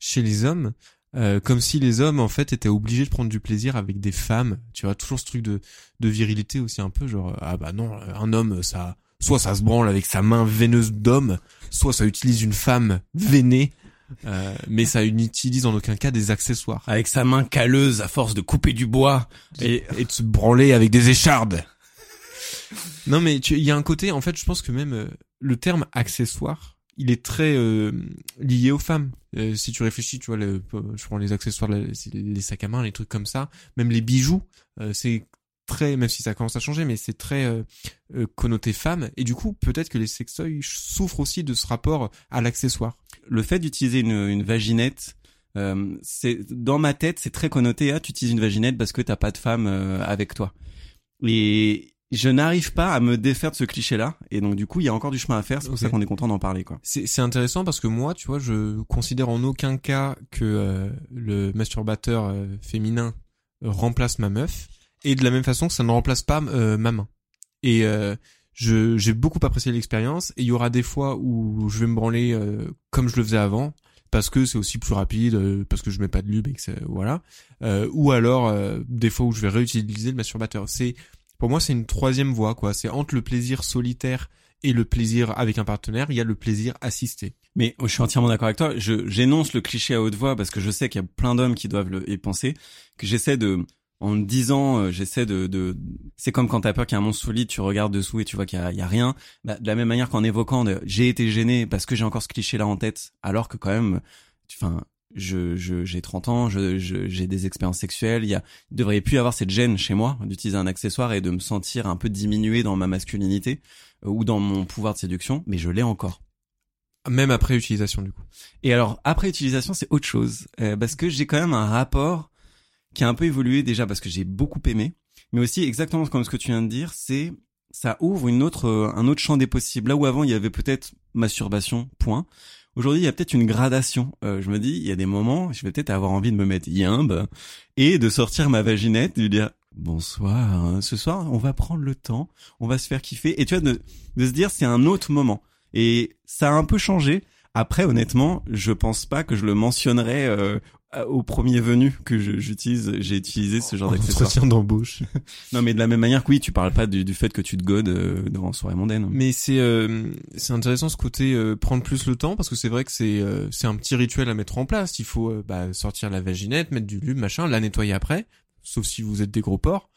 chez les hommes. Euh, comme si les hommes en fait étaient obligés de prendre du plaisir avec des femmes. Tu vois toujours ce truc de de virilité aussi un peu genre ah bah non un homme ça soit ça se branle avec sa main veineuse d'homme, soit ça utilise une femme veinée, euh, mais ça n'utilise en aucun cas des accessoires Avec sa main calleuse à force de couper du bois. et, et de se branler avec des échardes. Non mais tu- il y a un côté en fait je pense que même euh, le terme accessoire il est très euh, lié aux femmes. Euh, si tu réfléchis, tu vois, le, je prends les accessoires, les, les sacs à main, les trucs comme ça, même les bijoux, euh, c'est très, même si ça commence à changer, mais c'est très euh, euh, connoté femme. Et du coup, peut-être que les sextoys souffrent aussi de ce rapport à l'accessoire. Le fait d'utiliser une, une vaginette, euh, c'est dans ma tête, c'est très connoté. Ah, tu utilises une vaginette parce que t'as pas de femme euh, avec toi. Et je n'arrive pas à me défaire de ce cliché-là. Et donc du coup, il y a encore du chemin à faire. C'est pour ça qu'on est content d'en parler, quoi. C'est intéressant parce que moi, tu vois, je considère en aucun cas que euh, le masturbateur euh, féminin euh, remplace ma meuf, et de la même façon que ça ne remplace pas euh, ma main. Et euh, je j'ai beaucoup apprécié l'expérience, et il y aura des fois où je vais me branler euh, comme je le faisais avant, parce que c'est aussi plus rapide, euh, parce que je mets pas de lube et que voilà. Euh, ou alors euh, des fois où je vais réutiliser le masturbateur. C'est pour moi c'est une troisième voie quoi. C'est entre le plaisir solitaire et le plaisir avec un partenaire, il y a le plaisir assisté. Mais oh, je suis entièrement d'accord avec toi. Je j'énonce le cliché à haute voix parce que je sais qu'il y a plein d'hommes qui doivent le y penser. Que j'essaie de en me disant, euh, j'essaie de, de c'est comme quand t'as peur qu'il y a un monstre solide, tu regardes dessous et tu vois qu'il y a, il y a rien. Bah, de la même manière qu'en évoquant, j'ai été gêné parce que j'ai encore ce cliché-là en tête, alors que quand même, enfin, je, je, j'ai 30 ans, je, je- j'ai des expériences sexuelles. Il y a, il devrait plus y avoir cette gêne chez moi d'utiliser un accessoire et de me sentir un peu diminué dans ma masculinité euh, ou dans mon pouvoir de séduction, mais je l'ai encore. Même après utilisation du coup. Et alors après utilisation, c'est autre chose euh, parce que j'ai quand même un rapport qui a un peu évolué déjà parce que j'ai beaucoup aimé, mais aussi exactement comme ce que tu viens de dire, c'est ça ouvre une autre un autre champ des possibles. Là où avant il y avait peut-être masturbation, point. Aujourd'hui, il y a peut-être une gradation. Euh, je me dis, il y a des moments, je vais peut-être avoir envie de me mettre yimbe et de sortir ma vaginette, et de lui dire bonsoir. hein. Ce soir, on va prendre le temps, on va se faire kiffer. Et tu vois, de, de se dire, c'est un autre moment. Et ça a un peu changé. Après, honnêtement, je pense pas que je le mentionnerais euh, au premier venu que j'utilise. J'ai utilisé ce genre d'accessoire. Entretien d'embauche. Non, mais de la même manière que oui, tu parles pas du, du fait que tu te godes euh, devant soirée mondaine. Mais c'est euh, c'est intéressant ce côté euh, prendre plus le temps parce que c'est vrai que c'est euh, c'est un petit rituel à mettre en place. Il faut euh, bah, sortir la vaginette, mettre du lube, machin, la nettoyer après. Sauf si vous êtes des gros porcs.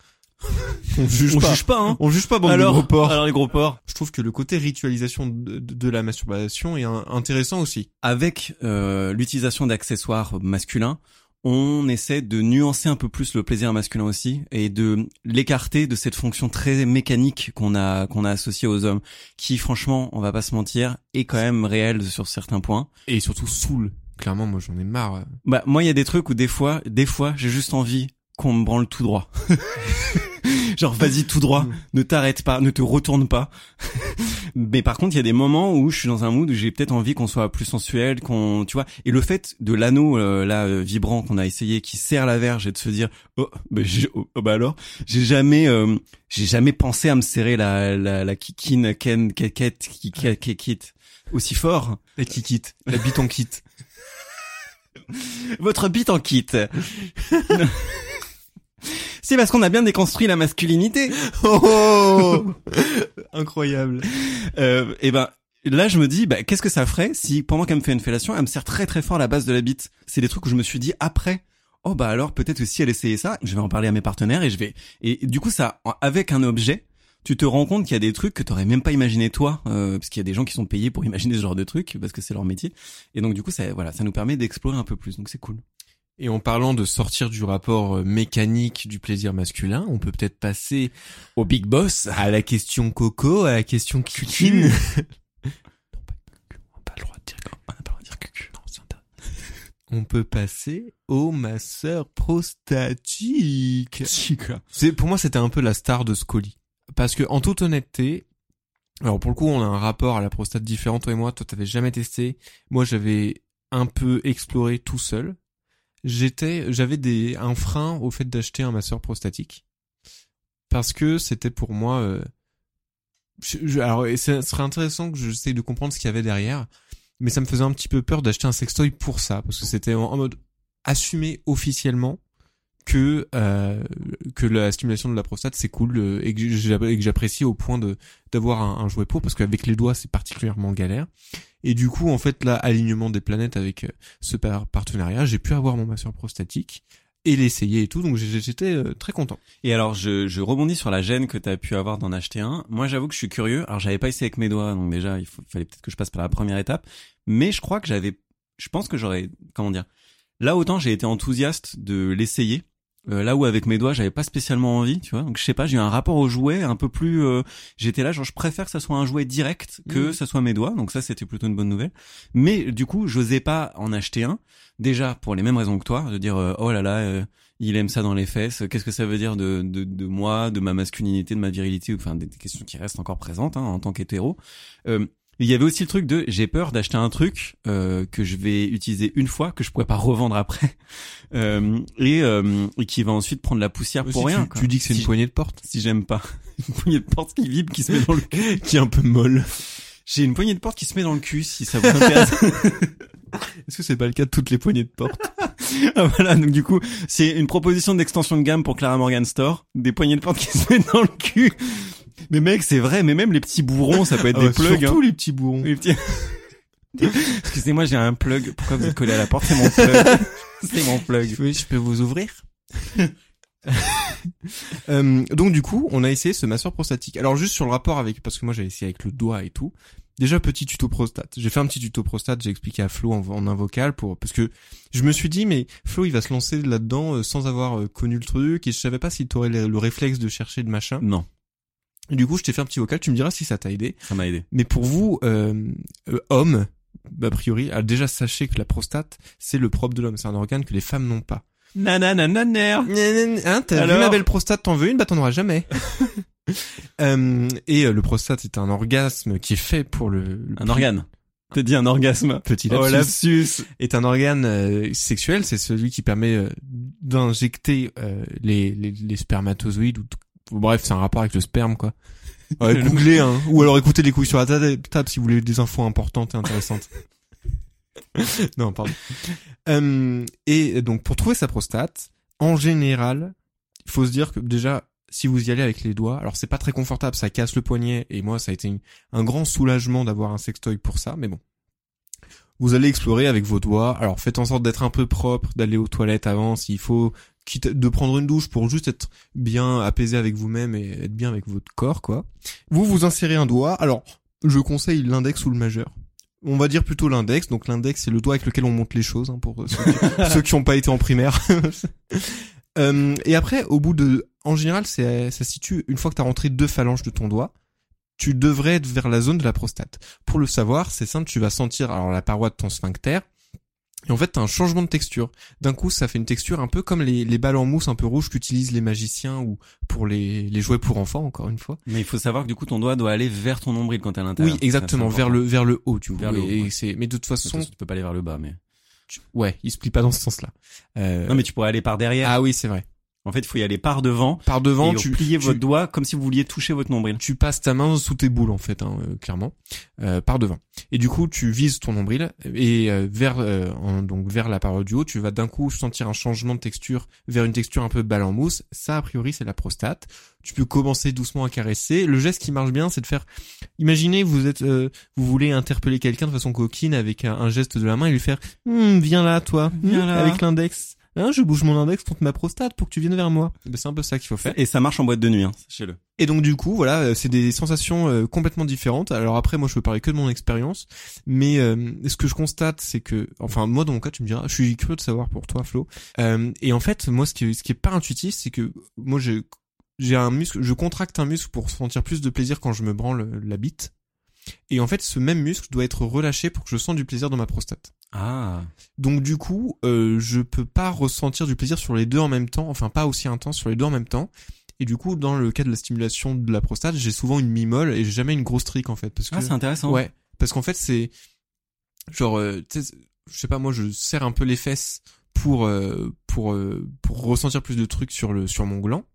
On juge on pas. juge pas, hein. On juge pas bande de alors, gros porcs. alors les gros porcs. Je trouve que le côté ritualisation de, de- de la masturbation est un- intéressant aussi. Avec euh, l'utilisation d'accessoires masculins, on essaie de nuancer un peu plus le plaisir masculin aussi et de l'écarter de cette fonction très mécanique qu'on a qu'on a associée aux hommes, qui franchement, on va pas se mentir, est quand même réelle sur certains points. Et surtout saoule. Clairement, moi j'en ai marre. Bah moi, il y a des trucs où des fois, des fois, j'ai juste envie qu'on me branle tout droit. Genre vas-y tout droit, ne t'arrête pas, ne te retourne pas. Mais par contre, il y a des moments où je suis dans un mood où j'ai peut-être envie qu'on soit plus sensuel, qu'on, tu vois. Et le fait de l'anneau euh, là euh, vibrant qu'on a essayé, qui serre la verge et de se dire, oh, bah, oh, oh, bah alors, j'ai jamais, euh, j'ai jamais pensé à me serrer la la, la kikine, ken, keket, kikit, kikit aussi fort. La kikit, la bite en kit. Votre bite en kit. C'est parce qu'on a bien déconstruit la masculinité. Oh Incroyable. Euh, et ben là, je me dis, bah, qu'est-ce que ça ferait si pendant qu'elle me fait une fellation, elle me serre très très fort la base de la bite? C'est des trucs où je me suis dit après. Oh bah alors peut-être que si elle essayait ça, je vais en parler à mes partenaires et je vais et du coup ça avec un objet, tu te rends compte qu'il y a des trucs que t'aurais même pas imaginé toi, euh, parce qu'il y a des gens qui sont payés pour imaginer ce genre de trucs parce que c'est leur métier. Et donc du coup ça voilà, ça nous permet d'explorer un peu plus. Donc c'est cool. Et en parlant de sortir du rapport euh, mécanique du plaisir masculin, on peut peut-être passer Au big boss. à la question coco, à la question kikine. On n'a pas le droit de dire, on n'a pas le droit de dire cucu. Non, c'est interdit. On peut passer au masseur prostatique. C'est pour moi c'était un peu la star de Scully parce que en toute honnêteté, alors pour le coup on a un rapport à la prostate différent toi et moi. Toi t'avais jamais testé, moi j'avais un peu exploré tout seul. J'étais, j'avais des un frein au fait d'acheter un masseur prostatique parce que c'était pour moi. euh, je- je- alors et ce serait intéressant que j'essaye de comprendre ce qu'il y avait derrière, mais ça me faisait un petit peu peur d'acheter un sextoy pour ça parce que c'était en, mode assumer officiellement que euh, que la stimulation de la prostate c'est cool euh, et que j'apprécie au point de d'avoir un, un jouet pour parce qu'avec les doigts c'est particulièrement galère et du coup en fait là alignement des planètes avec euh, ce par- partenariat j'ai pu avoir mon masseur prostatique et l'essayer et tout donc j'étais euh, très content Et alors, je, je rebondis sur la gêne que t'as pu avoir d'en acheter un. Moi, j'avoue que je suis curieux. Alors, j'avais pas essayé avec mes doigts, donc déjà, il fallait peut-être que je passe par la première étape. Mais je crois que j'avais, je pense que j'aurais, comment dire, là autant j'ai été enthousiaste de l'essayer. Euh, là où avec mes doigts j'avais pas spécialement envie tu vois donc je sais pas j'ai eu un rapport au jouet un peu plus euh, j'étais là genre je préfère que ça soit un jouet direct que Mhm. ça soit mes doigts donc ça c'était plutôt une bonne nouvelle mais du coup j'osais pas en acheter un déjà pour les mêmes raisons que toi de dire euh, oh là là euh, il aime ça dans les fesses. Qu'est-ce que ça veut dire de, de, de moi, de ma masculinité, de ma virilité, enfin des, des questions qui restent encore présentes hein, en tant qu'hétéro. Il y avait aussi le truc de j'ai peur d'acheter un truc euh, que je vais utiliser une fois que je pourrais pas revendre après euh, et, euh, et qui va ensuite prendre la poussière pour rien. tu, quoi. tu dis que c'est Si- une poignée de porte Si j'aime pas une poignée de porte qui vibre, qui se met dans le cul. qui est un peu molle J'ai une poignée de porte qui se met dans le cul si ça vous intéresse. est-ce que c'est pas le cas de toutes les poignées de porte Ah, voilà, donc du coup, c'est une proposition d'extension de gamme pour Clara Morgan Store, des poignées de porte qui se mettent dans le cul. Mais mec, c'est vrai, mais même les petits bourrons, ça peut être Ah des ouais, plugs. surtout hein. les petits bourrons Les petits- Excusez-moi, j'ai un plug. Pourquoi vous êtes collé à la porte? C'est mon plug. c'est mon plug. Oui, je peux vous ouvrir? Euh, donc du coup, on a essayé ce masseur prostatique. Alors juste sur le rapport avec, parce que moi j'ai essayé avec le doigt et tout. Déjà petit tuto prostate. J'ai fait un petit tuto prostate. J'ai expliqué à Flo en, en un vocal pour parce que je me suis dit mais Flo il va se lancer là-dedans euh, sans avoir euh, connu le truc et je savais pas s'il t'aurait le, le réflexe de chercher de machin. Non, du coup, je t'ai fait un petit vocal. Tu me diras si ça t'a aidé. ça m'a aidé. Mais pour vous, euh, euh, hommes, a priori, alors déjà sachez que la prostate c'est le propre de l'homme. C'est un organe que les femmes n'ont pas. Nananananer. Hein, t'as vu Alors ma belle prostate, t'en veux une, bah t'en auras jamais. Euh, et euh, le prostate c'est un orgasme qui est fait pour le, le Un organe. T'as dit un orgasme. Petit Oh, lapsus. lapsus. est un organe euh, sexuel, c'est celui qui permet euh, d'injecter euh, les, les, les spermatozoïdes ou bref, c'est un rapport avec le sperme quoi. Ouais, googlez hein, ou alors écoutez les couilles sur la ta- table si vous voulez des infos importantes et intéressantes. non, pardon. Euh, et donc pour trouver sa prostate, en général, il faut se dire que déjà si vous y allez avec les doigts, alors c'est pas très confortable, ça casse le poignet et moi ça a été un grand soulagement d'avoir un sextoy pour ça, mais bon. Vous allez explorer avec vos doigts. Alors faites en sorte d'être un peu propre, d'aller aux toilettes avant s'il faut, quitte de prendre une douche pour juste être bien apaisé avec vous-même et être bien avec votre corps, quoi. Vous vous insérez un doigt. Alors, je conseille l'index ou le majeur. On va dire plutôt l'index. Donc l'index, c'est le doigt avec lequel on monte les choses, hein, pour ceux qui, ceux qui n'ont pas été en primaire. Euh, et après, au bout de, en général, c'est, ça se situe une fois que tu as rentré deux phalanges de ton doigt, tu devrais être vers la zone de la prostate. Pour le savoir, c'est simple, tu vas sentir alors la paroi de ton sphincter. Et en fait, t'as un changement de texture. D'un coup, ça fait une texture un peu comme les, les balles en mousse un peu rouges qu'utilisent les magiciens ou pour les, les jouets pour enfants, encore une fois. Mais il faut savoir que du coup ton doigt doit aller vers ton nombril quand t'es à l'intérieur. Oui, exactement, vers le, vers le haut, tu vois. Vers le haut, Et c'est, mais de toute façon, façon, tu peux pas aller vers le bas, mais. tu- ouais, il se plie pas dans ce sens-là. Euh, Non, mais tu pourrais aller par derrière. ah oui, c'est vrai. En fait, il faut y aller par devant. Par devant, et tu, plier tu- votre doigt comme si vous vouliez toucher votre nombril. tu passes ta main sous tes boules en fait, hein, euh, clairement, euh, par devant. Et du coup, tu vises ton nombril et euh, vers euh, en- donc vers la paroi du haut, tu vas d'un coup sentir un changement de texture vers une texture un peu balle en mousse. Ça, a priori, c'est la prostate. Tu peux commencer doucement à caresser. Le geste qui marche bien, c'est de faire. Imaginez, vous êtes, euh, vous voulez interpeller quelqu'un de façon coquine avec un, un geste de la main et lui faire Hum, viens là, toi, Viens Hum, là. avec l'index. Hein, je bouge mon index contre ma prostate pour que tu viennes vers moi. Ben, c'est un peu ça qu'il faut faire. Et ça marche en boîte de nuit, hein, sachez-le. Et donc du coup, voilà, euh, c'est des sensations euh, complètement différentes. Alors après, moi, je peux parler que de mon expérience, mais euh, ce que je constate, c'est que, enfin, moi, dans mon cas, tu me diras, je suis curieux de savoir pour toi, Flo. Euh, et en fait, moi, ce qui, est- ce qui est pas intuitif, c'est que moi, j'ai j'ai un muscle, je contracte un muscle pour sentir plus de plaisir quand je me branle la bite. Et en fait, ce même muscle doit être relâché pour que je sente du plaisir dans ma prostate. Ah. Donc du coup, euh, je peux pas ressentir du plaisir sur les deux en même temps, enfin pas aussi intense sur les deux en même temps. Et du coup, dans le cas de la stimulation de la prostate, j'ai souvent une mi-molle et j'ai jamais une grosse trique en fait, parce que Ah, c'est intéressant. ouais, parce qu'en fait c'est genre, euh, je sais pas, moi je serre un peu les fesses pour euh, pour euh, pour ressentir plus de trucs sur le sur mon gland.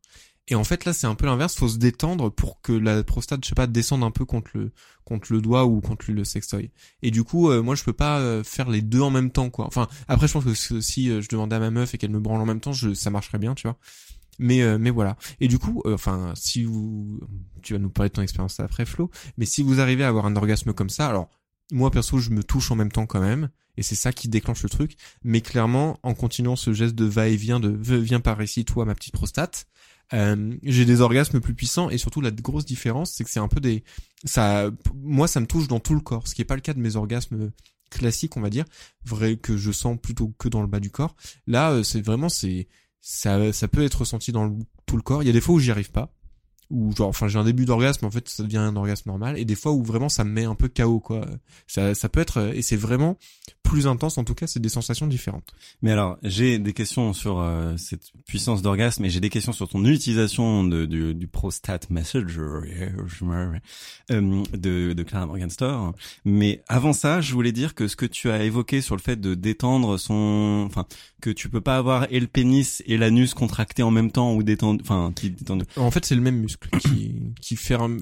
Et en fait là c'est un peu l'inverse, faut se détendre pour que la prostate, je sais pas, descende un peu contre le contre le doigt ou contre le sextoy. Et du coup, euh, moi, je peux pas euh, faire les deux en même temps, quoi. Enfin, après, je pense que si- euh, je demandais à ma meuf et qu'elle me branle en même temps, ça marcherait bien, tu vois. Mais mais voilà. Et du coup, enfin, si vous, tu vas nous parler de ton expérience après, Flo. Mais si vous arrivez à avoir un orgasme comme ça, alors moi perso, je me touche en même temps quand même, et c'est ça qui déclenche le truc. Mais clairement, en continuant ce geste de va-et-vient, de viens par ici, toi, ma petite prostate. Euh, j'ai des orgasmes plus puissants et surtout la grosse différence c'est que c'est un peu des ça moi ça me touche dans tout le corps ce qui est pas le cas de mes orgasmes classiques on va dire vrai que je sens plutôt que dans le bas du corps. Là euh, c'est vraiment c'est ça ça peut être ressenti dans le- tout le corps. Il y a des fois où j'y arrive pas ou genre enfin j'ai un début d'orgasme en fait ça devient un orgasme normal et des fois où vraiment ça me met un peu KO quoi ça ça peut être et c'est vraiment plus intense en tout cas c'est des sensations différentes Mais alors, j'ai des questions sur euh, cette puissance d'orgasme et j'ai des questions sur ton utilisation de, du, du prostate messenger euh, de, de Clara Morgenstern. Mais avant ça, je voulais dire que ce que tu as évoqué sur le fait de détendre son, enfin, que tu peux pas avoir et le pénis et l'anus contractés en même temps ou détendu, enfin, qui détendu. en fait c'est le même muscle qui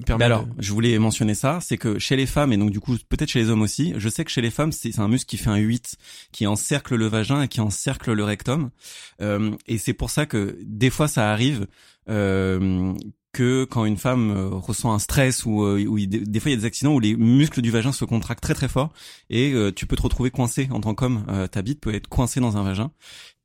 permet Mais alors, je voulais mentionner ça, c'est que chez les femmes, et donc du coup peut-être chez les hommes aussi, je sais que chez les femmes, c'est un muscle qui fait un 8, qui encercle le vagin et qui encercle le rectum. Euh, et c'est pour ça que des fois ça arrive euh, que quand une femme euh, ressent un stress ou, euh, ou il- des, des fois il y a des accidents où les muscles du vagin se contractent très très fort et euh, tu peux te retrouver coincé en tant qu'homme. Euh, ta bite peut être coincée dans un vagin.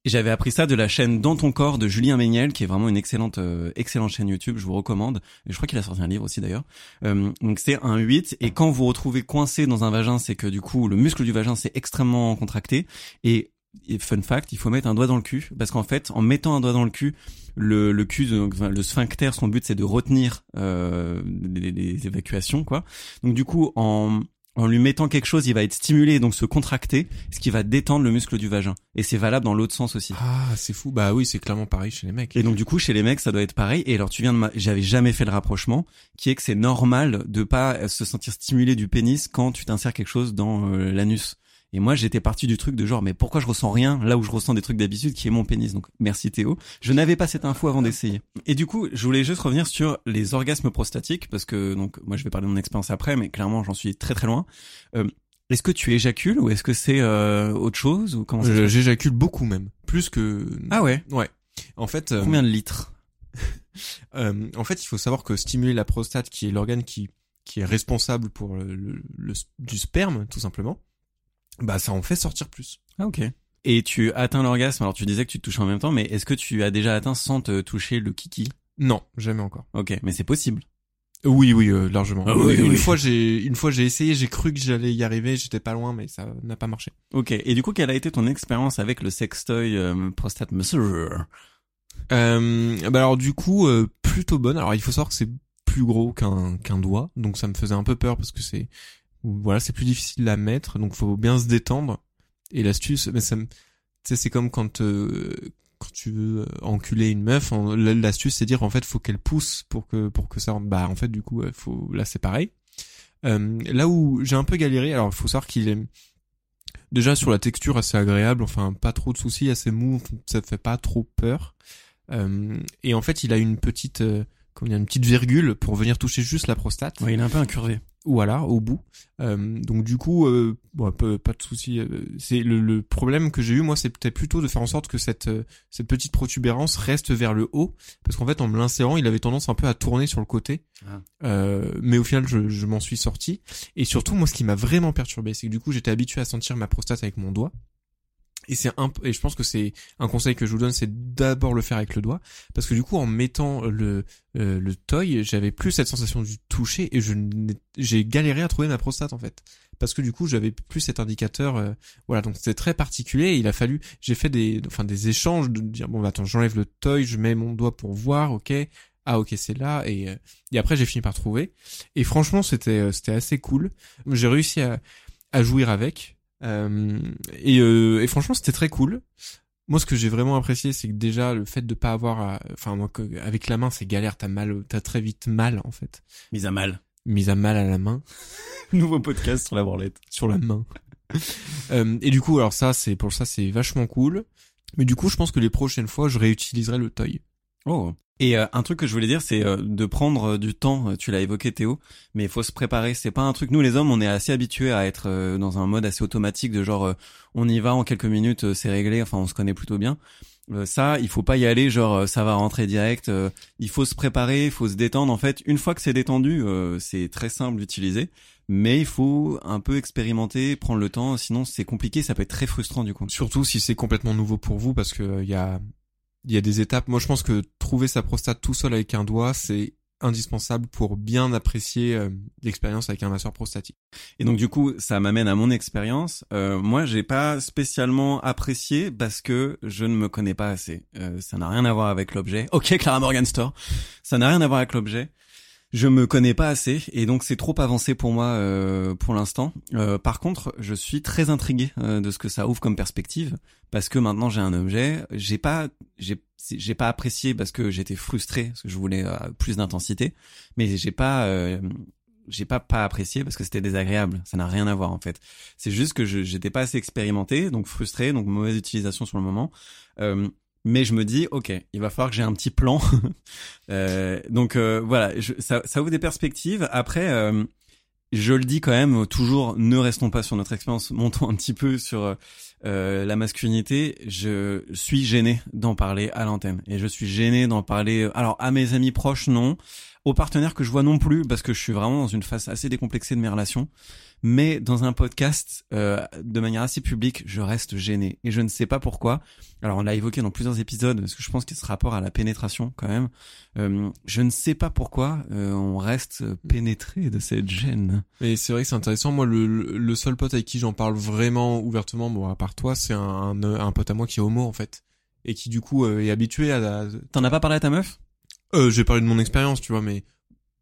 J'avais appris ça de la chaîne Dans ton corps de Julien Méniel, qui est vraiment une excellente, euh, excellente chaîne YouTube. Je vous recommande. Je crois qu'il a sorti un livre aussi d'ailleurs. Euh, donc c'est un 8. Et quand vous vous retrouvez coincé dans un vagin, c'est que du coup le muscle du vagin s'est extrêmement contracté. Et, fun fact, il faut mettre un doigt dans le cul parce qu'en fait, en mettant un doigt dans le cul, le, cul, enfin, le sphincter, son but c'est de retenir euh, les, les évacuations, quoi. Donc du coup, en en lui mettant quelque chose, il va être stimulé et donc se contracter, ce qui va détendre le muscle du vagin. Et c'est valable dans l'autre sens aussi. Ah, c'est fou. Bah oui, c'est clairement pareil chez les mecs. Et donc du coup chez les mecs ça doit être pareil. Et alors tu viens de, ma- j'avais jamais fait le rapprochement, qui est que c'est normal de pas se sentir stimulé du pénis quand tu t'insères quelque chose dans euh, l'anus. Et moi j'étais parti du truc de genre mais pourquoi je ressens rien là où je ressens des trucs d'habitude qui est mon pénis? Donc merci Théo. Je n'avais pas cette info avant d'essayer. Et du coup je voulais juste revenir sur les orgasmes prostatiques parce que donc moi je vais parler de mon expérience après, mais clairement j'en suis très très loin. Euh, est-ce que tu éjacules ou est-ce que c'est euh, autre chose ou comment J'éjacule beaucoup même, plus que. Ah ouais? Ouais. En fait, euh, Combien de litres? Euh, en fait, il faut savoir que stimuler la prostate, qui est l'organe qui qui est responsable pour le, le- le- du sperme, tout simplement, bah ça en fait sortir plus. Ah ok. Et tu atteins l'orgasme, alors tu disais que tu te touches en même temps, mais est-ce que tu as déjà atteint sans te toucher le kiki? Non, jamais encore. Ok, mais c'est possible. Oui, oui, euh, largement. Ah oui, une oui. fois, j'ai une fois j'ai essayé, j'ai cru que j'allais y arriver, j'étais pas loin, mais ça n'a pas marché. Ok, et du coup, quelle a été ton expérience avec le sextoy euh, prostate massager Euh, bah alors du coup, euh, plutôt bonne. Alors il faut savoir que c'est plus gros qu'un qu'un doigt, donc ça me faisait un peu peur parce que c'est voilà, c'est plus difficile à mettre, donc faut bien se détendre. Et l'astuce, mais ça tu c'est comme quand euh, quand tu veux euh, enculer une meuf, l'astuce c'est dire en fait faut qu'elle pousse pour que pour que ça. Bah en fait du coup, faut là c'est pareil. Euh, là où j'ai un peu galéré, alors il faut savoir qu'il est déjà sur la texture assez agréable, enfin pas trop de soucis, assez mou, ça fait pas trop peur. Euh, et en fait, il a une petite, euh, comment dire, une petite virgule pour venir toucher juste la prostate. Ouais, il est un peu incurvé. Voilà, au bout. Euh, donc du coup, euh, bon, pas, pas de souci. euh, C'est le, le problème que j'ai eu moi, c'est peut-être plutôt de faire en sorte que cette euh, cette petite protubérance reste vers le haut, parce qu'en fait, en me l'insérant, il avait tendance un peu à tourner sur le côté. Ah. Euh, mais au final, je, je m'en suis sorti. Et surtout, moi, ce qui m'a vraiment perturbé, c'est que du coup, j'étais habitué à sentir ma prostate avec mon doigt. Et c'est un, et je pense que c'est un conseil que je vous donne, c'est d'abord le faire avec le doigt, parce que du coup, en mettant le euh, le toy, j'avais plus cette sensation du toucher et je j'ai galéré à trouver ma prostate en fait, parce que du coup, j'avais plus cet indicateur. euh, voilà, donc c'était très particulier. Et il a fallu, j'ai fait des, enfin des échanges de dire bon, bah, attends, j'enlève le toy, je mets mon doigt pour voir, ok. Ah ok c'est là et euh, et après j'ai fini par trouver et franchement c'était euh, c'était assez cool j'ai réussi à à jouir avec et, euh, et franchement, c'était très cool. Moi, ce que j'ai vraiment apprécié, c'est que déjà le fait de pas avoir, à- enfin moi, avec la main, c'est galère. T'as mal, t'as très vite mal en fait, Mise à mal. mise à mal à la main, Nouveau podcast sur la branlette. sur la main. Euh, et du coup, alors ça, c'est pour ça, c'est vachement cool. Mais du coup, je pense que les prochaines fois, je réutiliserai le toy. Oh. Et euh, un truc que je voulais dire, c'est euh, de prendre euh, du temps. Euh, Tu l'as évoqué, Théo, mais il faut se préparer. C'est pas un truc. Nous, les hommes, on est assez habitués à être euh, dans un mode assez automatique, de genre, euh, on y va en quelques minutes, c'est réglé. Enfin, on se connaît plutôt bien. Ça, il faut pas y aller, genre, ça va rentrer direct. il faut se préparer, il faut se détendre. En fait, une fois que c'est détendu, c'est très simple d'utiliser. Mais il faut un peu expérimenter, prendre le temps. Sinon, c'est compliqué. Ça peut être très frustrant du coup. Surtout si c'est complètement nouveau pour vous, parce que il y a, il y a des étapes. Moi, je pense que trouver sa prostate tout seul avec un doigt, c'est indispensable pour bien apprécier euh, l'expérience avec un masseur prostatique. Et donc du coup, ça m'amène à mon expérience. Euh, moi, j'ai pas spécialement apprécié parce que je ne me connais pas assez. Euh, ça n'a rien à voir avec l'objet. Ok, Clara Morgan Store. Ça n'a rien à voir avec l'objet. Je me connais pas assez et donc c'est trop avancé pour moi euh, pour l'instant. Euh, par contre, je suis très intrigué euh, de ce que ça ouvre comme perspective parce que maintenant j'ai un objet. J'ai pas j'ai j'ai pas apprécié parce que j'étais frustré parce que je voulais euh, plus d'intensité, mais j'ai pas euh, j'ai pas pas apprécié parce que c'était désagréable. Ça n'a rien à voir en fait. C'est juste que j'étais pas assez expérimenté, donc frustré, donc mauvaise utilisation sur le moment. Euh, mais je me dis, ok, il va falloir que j'ai un petit plan. Euh, donc euh, voilà, ça, ça ouvre des perspectives. Après, euh, je le dis quand même, toujours, ne restons pas sur notre expérience, montons un petit peu sur euh, la masculinité. Je suis gêné d'en parler à l'antenne et je suis gêné d'en parler. Alors à mes amis proches, non. Aux partenaires que je vois non plus, parce que je suis vraiment dans une phase assez décomplexée de mes relations. Mais dans un podcast, euh, de manière assez publique, je reste gêné. Et je ne sais pas pourquoi. Alors on l'a évoqué dans plusieurs épisodes, parce que je pense qu'il y a ce rapport à la pénétration quand même. Euh, je ne sais pas pourquoi euh, on reste pénétré de cette gêne. Et c'est vrai que c'est intéressant. Moi, le, le le seul pote avec qui j'en parle vraiment ouvertement, bon, à part toi, c'est un, un, un pote à moi qui est homo en fait, et qui du coup euh, est habitué à. la- T'en as pas parlé à ta meuf? Euh, j'ai parlé de mon expérience, tu vois, mais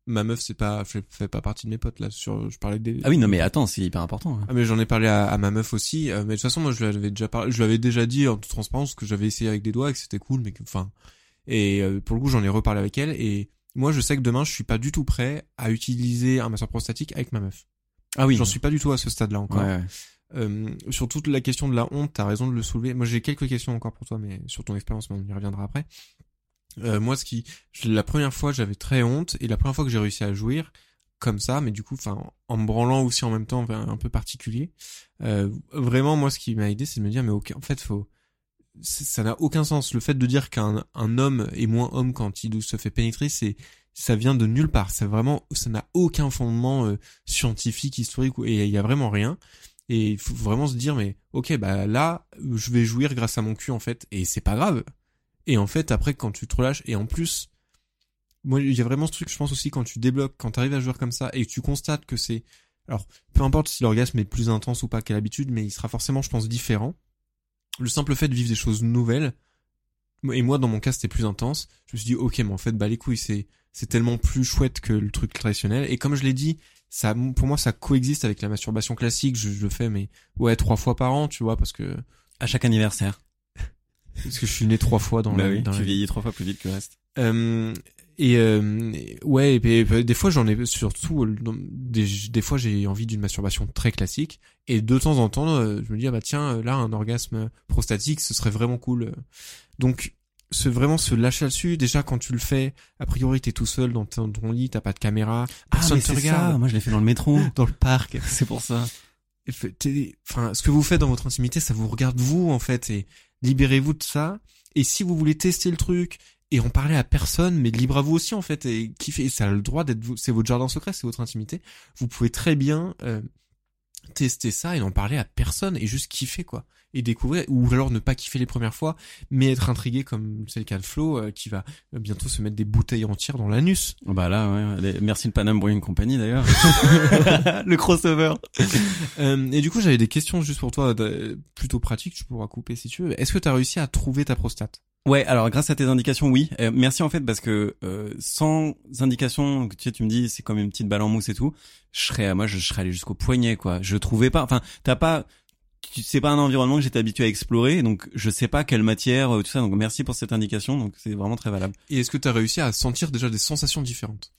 ma meuf c'est pas fait, fait pas partie de mes potes là sur je parlais des Ah oui, non mais attends, c'est hyper important. hein. ah mais j'en ai parlé à, à ma meuf aussi euh, mais de toute façon moi je l'avais déjà parlé je l'avais déjà dit en toute transparence que j'avais essayé avec des doigts et que c'était cool mais que enfin et euh, pour le coup j'en ai reparlé avec elle et moi je sais que demain je suis pas du tout prêt à utiliser un masseur prostatique avec ma meuf Ah oui, j'en suis pas du tout à ce stade là encore Ouais, ouais. euh, sur toute la question de la honte, t'as raison de le soulever. Moi, j'ai quelques questions encore pour toi, mais sur ton expérience, mais on y reviendra après. Euh, moi, ce qui, la première fois, j'avais très honte, et la première fois que j'ai réussi à jouir comme ça, mais du coup, enfin, en me branlant aussi en même temps, un peu particulier. Euh, vraiment, moi, ce qui m'a aidé, c'est de me dire, mais en fait, faut, ça n'a aucun sens. Le fait de dire qu'un un homme est moins homme quand il se fait pénétrer, c'est ça vient de nulle part. C'est vraiment, ça n'a aucun fondement euh, scientifique, historique, et il y a vraiment rien. Et il faut vraiment se dire, mais ok, bah là, je vais jouir grâce à mon cul en fait, et c'est pas grave. Et en fait, après, quand tu te relâches, et en plus, moi, il y a vraiment ce truc, je pense aussi, quand tu débloques, quand tu arrives à jouer comme ça, et que tu constates que c'est, alors, peu importe si l'orgasme est plus intense ou pas qu'à l'habitude, mais il sera forcément, je pense, différent. Le simple fait de vivre des choses nouvelles, et moi, dans mon cas, c'était plus intense. Je me suis dit, ok, mais en fait, bah les couilles, c'est c'est tellement plus chouette que le truc traditionnel. Et comme je l'ai dit, ça, pour moi, ça coexiste avec la masturbation classique. Je, je le fais, mais ouais, trois fois par an, tu vois, parce que À chaque anniversaire. Parce que je suis né trois fois dans bah la, oui, dans tu la- vieillis trois fois plus vite que le reste. Euh, et euh, ouais, et, puis, et des fois j'en ai surtout euh, des, des fois j'ai envie d'une masturbation très classique et de temps en temps euh, je me dis ah bah tiens euh, là un orgasme prostatique ce serait vraiment cool. Donc se vraiment se lâcher là-dessus déjà quand tu le fais a priori t'es tout seul dans ton, ton lit t'as pas de caméra personne ah, mais te c'est regarde ça. Moi, je l'ai fait dans le métro. dans le parc c'est pour ça. enfin, ce que vous faites dans votre intimité, ça vous regarde vous, en fait, et libérez-vous de ça. Et si vous voulez tester le truc et en parler à personne, mais libre à vous aussi, en fait, et kiffer, et ça a le droit d'être c'est votre jardin secret, c'est votre intimité. Vous pouvez très bien, euh, tester ça et n'en parler à personne et juste kiffer, quoi. Et découvrir, ou alors ne pas kiffer les premières fois, mais être intrigué comme c'est le cas de Flo, euh, qui va euh, bientôt se mettre des bouteilles entières dans l'anus. Bah là, ouais. les- Merci le Panam Brewing Company d'ailleurs. le crossover. Euh, et du coup, j'avais des questions juste pour toi, plutôt pratiques, tu pourras couper si tu veux. Est-ce que tu as réussi à trouver ta prostate? Ouais, alors grâce à tes indications, oui. Euh, merci en fait parce que euh, sans indications, tu sais, tu me dis c'est comme une petite balle en mousse et tout. Je serais, moi, je serais allé jusqu'au poignet, quoi. Je trouvais pas. Enfin, t'as pas. Tu c'est pas un environnement que j'étais habitué à explorer, donc je sais pas quelle matière, euh, tout ça. Donc merci pour cette indication. Donc c'est vraiment très valable. Et est-ce que tu as réussi à sentir déjà des sensations différentes?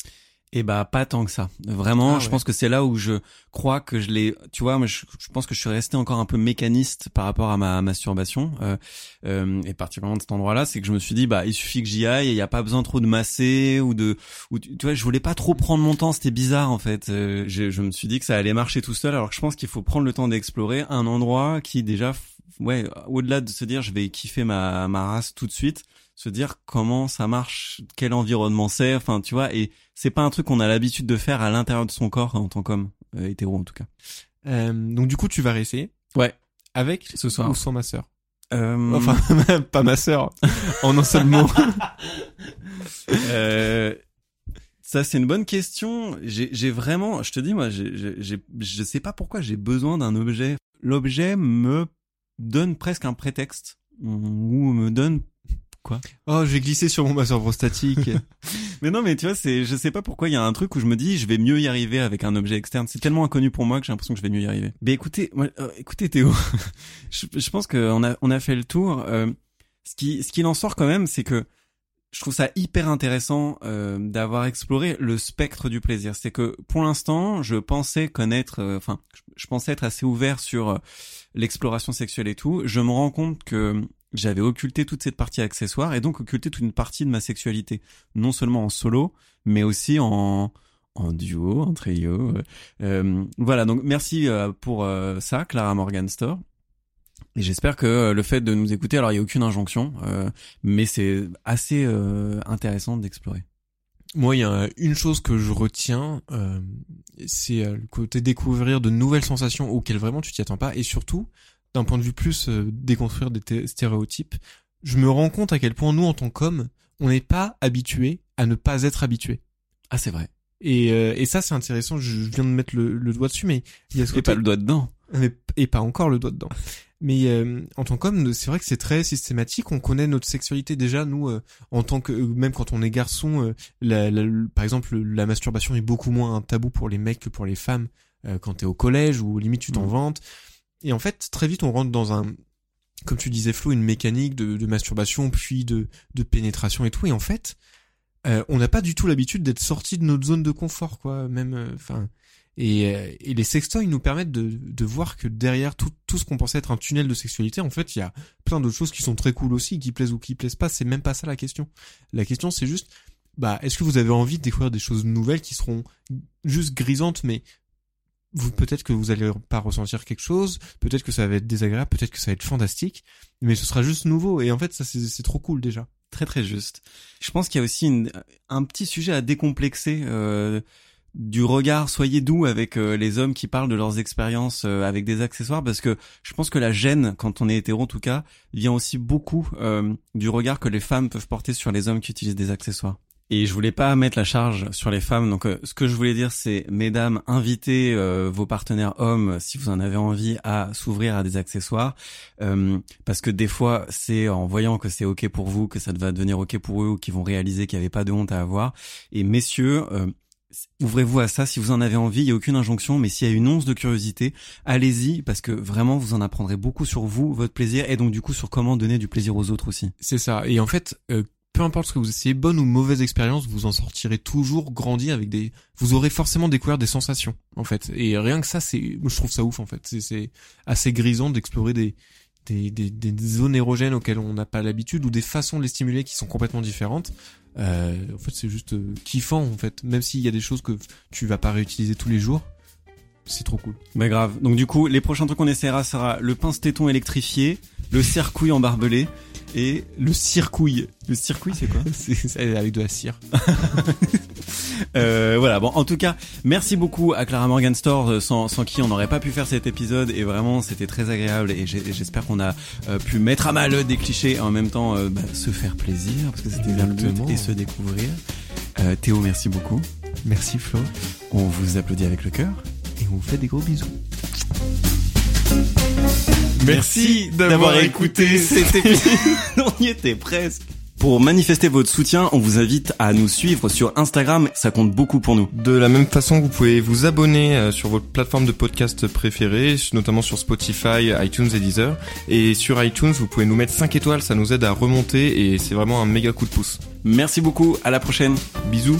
Et bah pas tant que ça. Vraiment, Ah je ouais. pense que c'est là où je crois que je l'ai. Tu vois, moi, je, je pense que je suis resté encore un peu mécaniste par rapport à ma masturbation, euh, euh, et particulièrement de cet endroit-là, c'est que je me suis dit, bah, il suffit que j'y aille, il n'y a pas besoin trop de masser ou de, ou tu tu vois, je voulais pas trop prendre mon temps. C'était bizarre en fait. Euh, je, je me suis dit que ça allait marcher tout seul, alors que je pense qu'il faut prendre le temps d'explorer un endroit qui déjà, ouais, au-delà de se dire, je vais kiffer ma ma race tout de suite se dire comment ça marche, quel environnement c'est, enfin tu vois, et c'est pas un truc qu'on a l'habitude de faire à l'intérieur de son corps en tant qu'homme euh, hétéro en tout cas. euh, Donc du coup, tu vas réessayer Ouais. avec Ce soir. ou sans ma sœur? Euh, Enfin, pas ma sœur, en un seul mot. euh, ça c'est une bonne question. J'ai vraiment, je te dis moi, j'ai- j'ai- je sais pas pourquoi j'ai besoin d'un objet. L'objet me donne presque un prétexte ou me donne Oh, j'ai glissé sur mon masseur prostatique. Mais non, mais tu vois, c'est, je sais pas pourquoi il y a un truc où je me dis, je vais mieux y arriver avec un objet externe. C'est tellement inconnu pour moi que j'ai l'impression que je vais mieux y arriver. Mais écoutez, moi, euh, écoutez Théo, je, je pense qu'on a, on a fait le tour. Euh, ce qui, ce qu'il en sort quand même, c'est que je trouve ça hyper intéressant euh, d'avoir exploré le spectre du plaisir. C'est que pour l'instant, je pensais connaître, euh, enfin, je, je pensais être assez ouvert sur euh, l'exploration sexuelle et tout. Je me rends compte que j'avais occulté toute cette partie accessoire et donc occulté toute une partie de ma sexualité, non seulement en solo, mais aussi en en duo, en trio. euh, euh, voilà, donc merci euh, pour euh, ça, Clara Morgan Store. Et j'espère que le fait de nous écouter, alors il y a aucune injonction, euh, mais c'est assez euh, intéressant d'explorer. Moi, il y a une chose que je retiens, c'est le côté découvrir de nouvelles sensations auxquelles vraiment tu t'y attends pas, et surtout, d'un point de vue plus euh, déconstruire des té- stéréotypes, je me rends compte à quel point nous, en tant qu'hommes, on n'est pas habitués à ne pas être habitués. Ah, c'est vrai. Et, euh, et ça, c'est intéressant. Je je viens de mettre le, le doigt dessus, mais il y a ce Et côté. pas le doigt dedans. Mais, et pas encore le doigt dedans. Mais euh, en tant qu'homme, c'est vrai que c'est très systématique. On connaît notre sexualité déjà, nous, euh, en tant que même quand on est garçon. euh, la- la- par exemple, la masturbation est beaucoup moins un tabou pour les mecs que pour les femmes euh, quand t'es au collège ou limite tu t'en Mhm. vantes. Et en fait, très vite, on rentre dans un, comme tu disais Flo, une mécanique de, de masturbation puis de, de pénétration et tout. Et en fait, euh, on n'a pas du tout l'habitude d'être sorti de notre zone de confort, quoi. Même, euh, enfin. et, euh, et les sextoys nous permettent de, de voir que derrière tout, tout ce qu'on pensait être un tunnel de sexualité, en fait, il y a plein d'autres choses qui sont très cool aussi, qui plaisent ou qui plaisent pas. C'est même pas ça la question. La question, c'est juste, bah, est-ce que vous avez envie de découvrir des choses nouvelles qui seront juste grisantes, mais vous peut-être que vous allez pas ressentir quelque chose, peut-être que ça va être désagréable, peut-être que ça va être fantastique, mais ce sera juste nouveau. Et en fait, ça c'est trop cool déjà. Très très juste. Je pense qu'il y a aussi une- un petit sujet à décomplexer euh, du regard. Soyez doux avec euh, les hommes qui parlent de leurs expériences euh, avec des accessoires, parce que je pense que la gêne, quand on est hétéro en tout cas, vient aussi beaucoup euh, du regard que les femmes peuvent porter sur les hommes qui utilisent des accessoires. Et je voulais pas mettre la charge sur les femmes, donc euh, ce que je voulais dire, c'est mesdames, invitez euh, vos partenaires hommes, si vous en avez envie, à s'ouvrir à des accessoires. Euh, parce que des fois, c'est en voyant que c'est ok pour vous que ça va devenir ok pour eux ou qu'ils vont réaliser qu'il n'y avait pas de honte à avoir. Et messieurs, euh, ouvrez-vous à ça si vous en avez envie. Il n'y a aucune injonction, mais s'il y a une once de curiosité, allez-y parce que vraiment vous en apprendrez beaucoup sur vous, votre plaisir et donc du coup sur comment donner du plaisir aux autres aussi. C'est ça. Et en fait, euh, peu importe ce que vous essayez, bonne ou mauvaise expérience, vous en sortirez toujours grandi avec des. Vous aurez forcément découvert des sensations, en fait. Et rien que ça, c'est, je trouve ça ouf, en fait. C'est, assez grisant d'explorer des, des, des, des zones érogènes auxquelles on n'a pas l'habitude ou des façons de les stimuler qui sont complètement différentes. Euh, en fait, c'est juste euh, kiffant, en fait. Même s'il y a des choses que tu vas pas réutiliser tous les jours, c'est trop cool. Bah grave. Donc du coup, les prochains trucs qu'on essaiera sera le pince-téton électrifié, le cercouille embarbelé et Le circuit. le circuit, c'est quoi? C'est c'est avec de la cire. Euh, voilà. Bon, en tout cas, merci beaucoup à Clara Morgan Store, euh, sans, sans qui on n'aurait pas pu faire cet épisode. Et vraiment, c'était très agréable. Et j'espère qu'on a euh, pu mettre à mal des clichés et en même temps euh, bah, se faire plaisir parce que c'était bien le but et se découvrir. Euh, Théo, merci beaucoup. Merci Flo. On vous applaudit avec le cœur. Et on vous fait des gros bisous. Merci d'avoir écouté cet épisode. on y était presque. Pour manifester votre soutien, on vous invite à nous suivre sur Instagram. Ça compte beaucoup pour nous. De la même façon, vous pouvez vous abonner euh, sur votre plateforme de podcast préférée, notamment sur Spotify, iTunes et Deezer. Et sur iTunes, vous pouvez nous mettre 5 étoiles, ça nous aide à remonter et c'est vraiment un méga coup de pouce. Merci beaucoup. À la prochaine. Bisous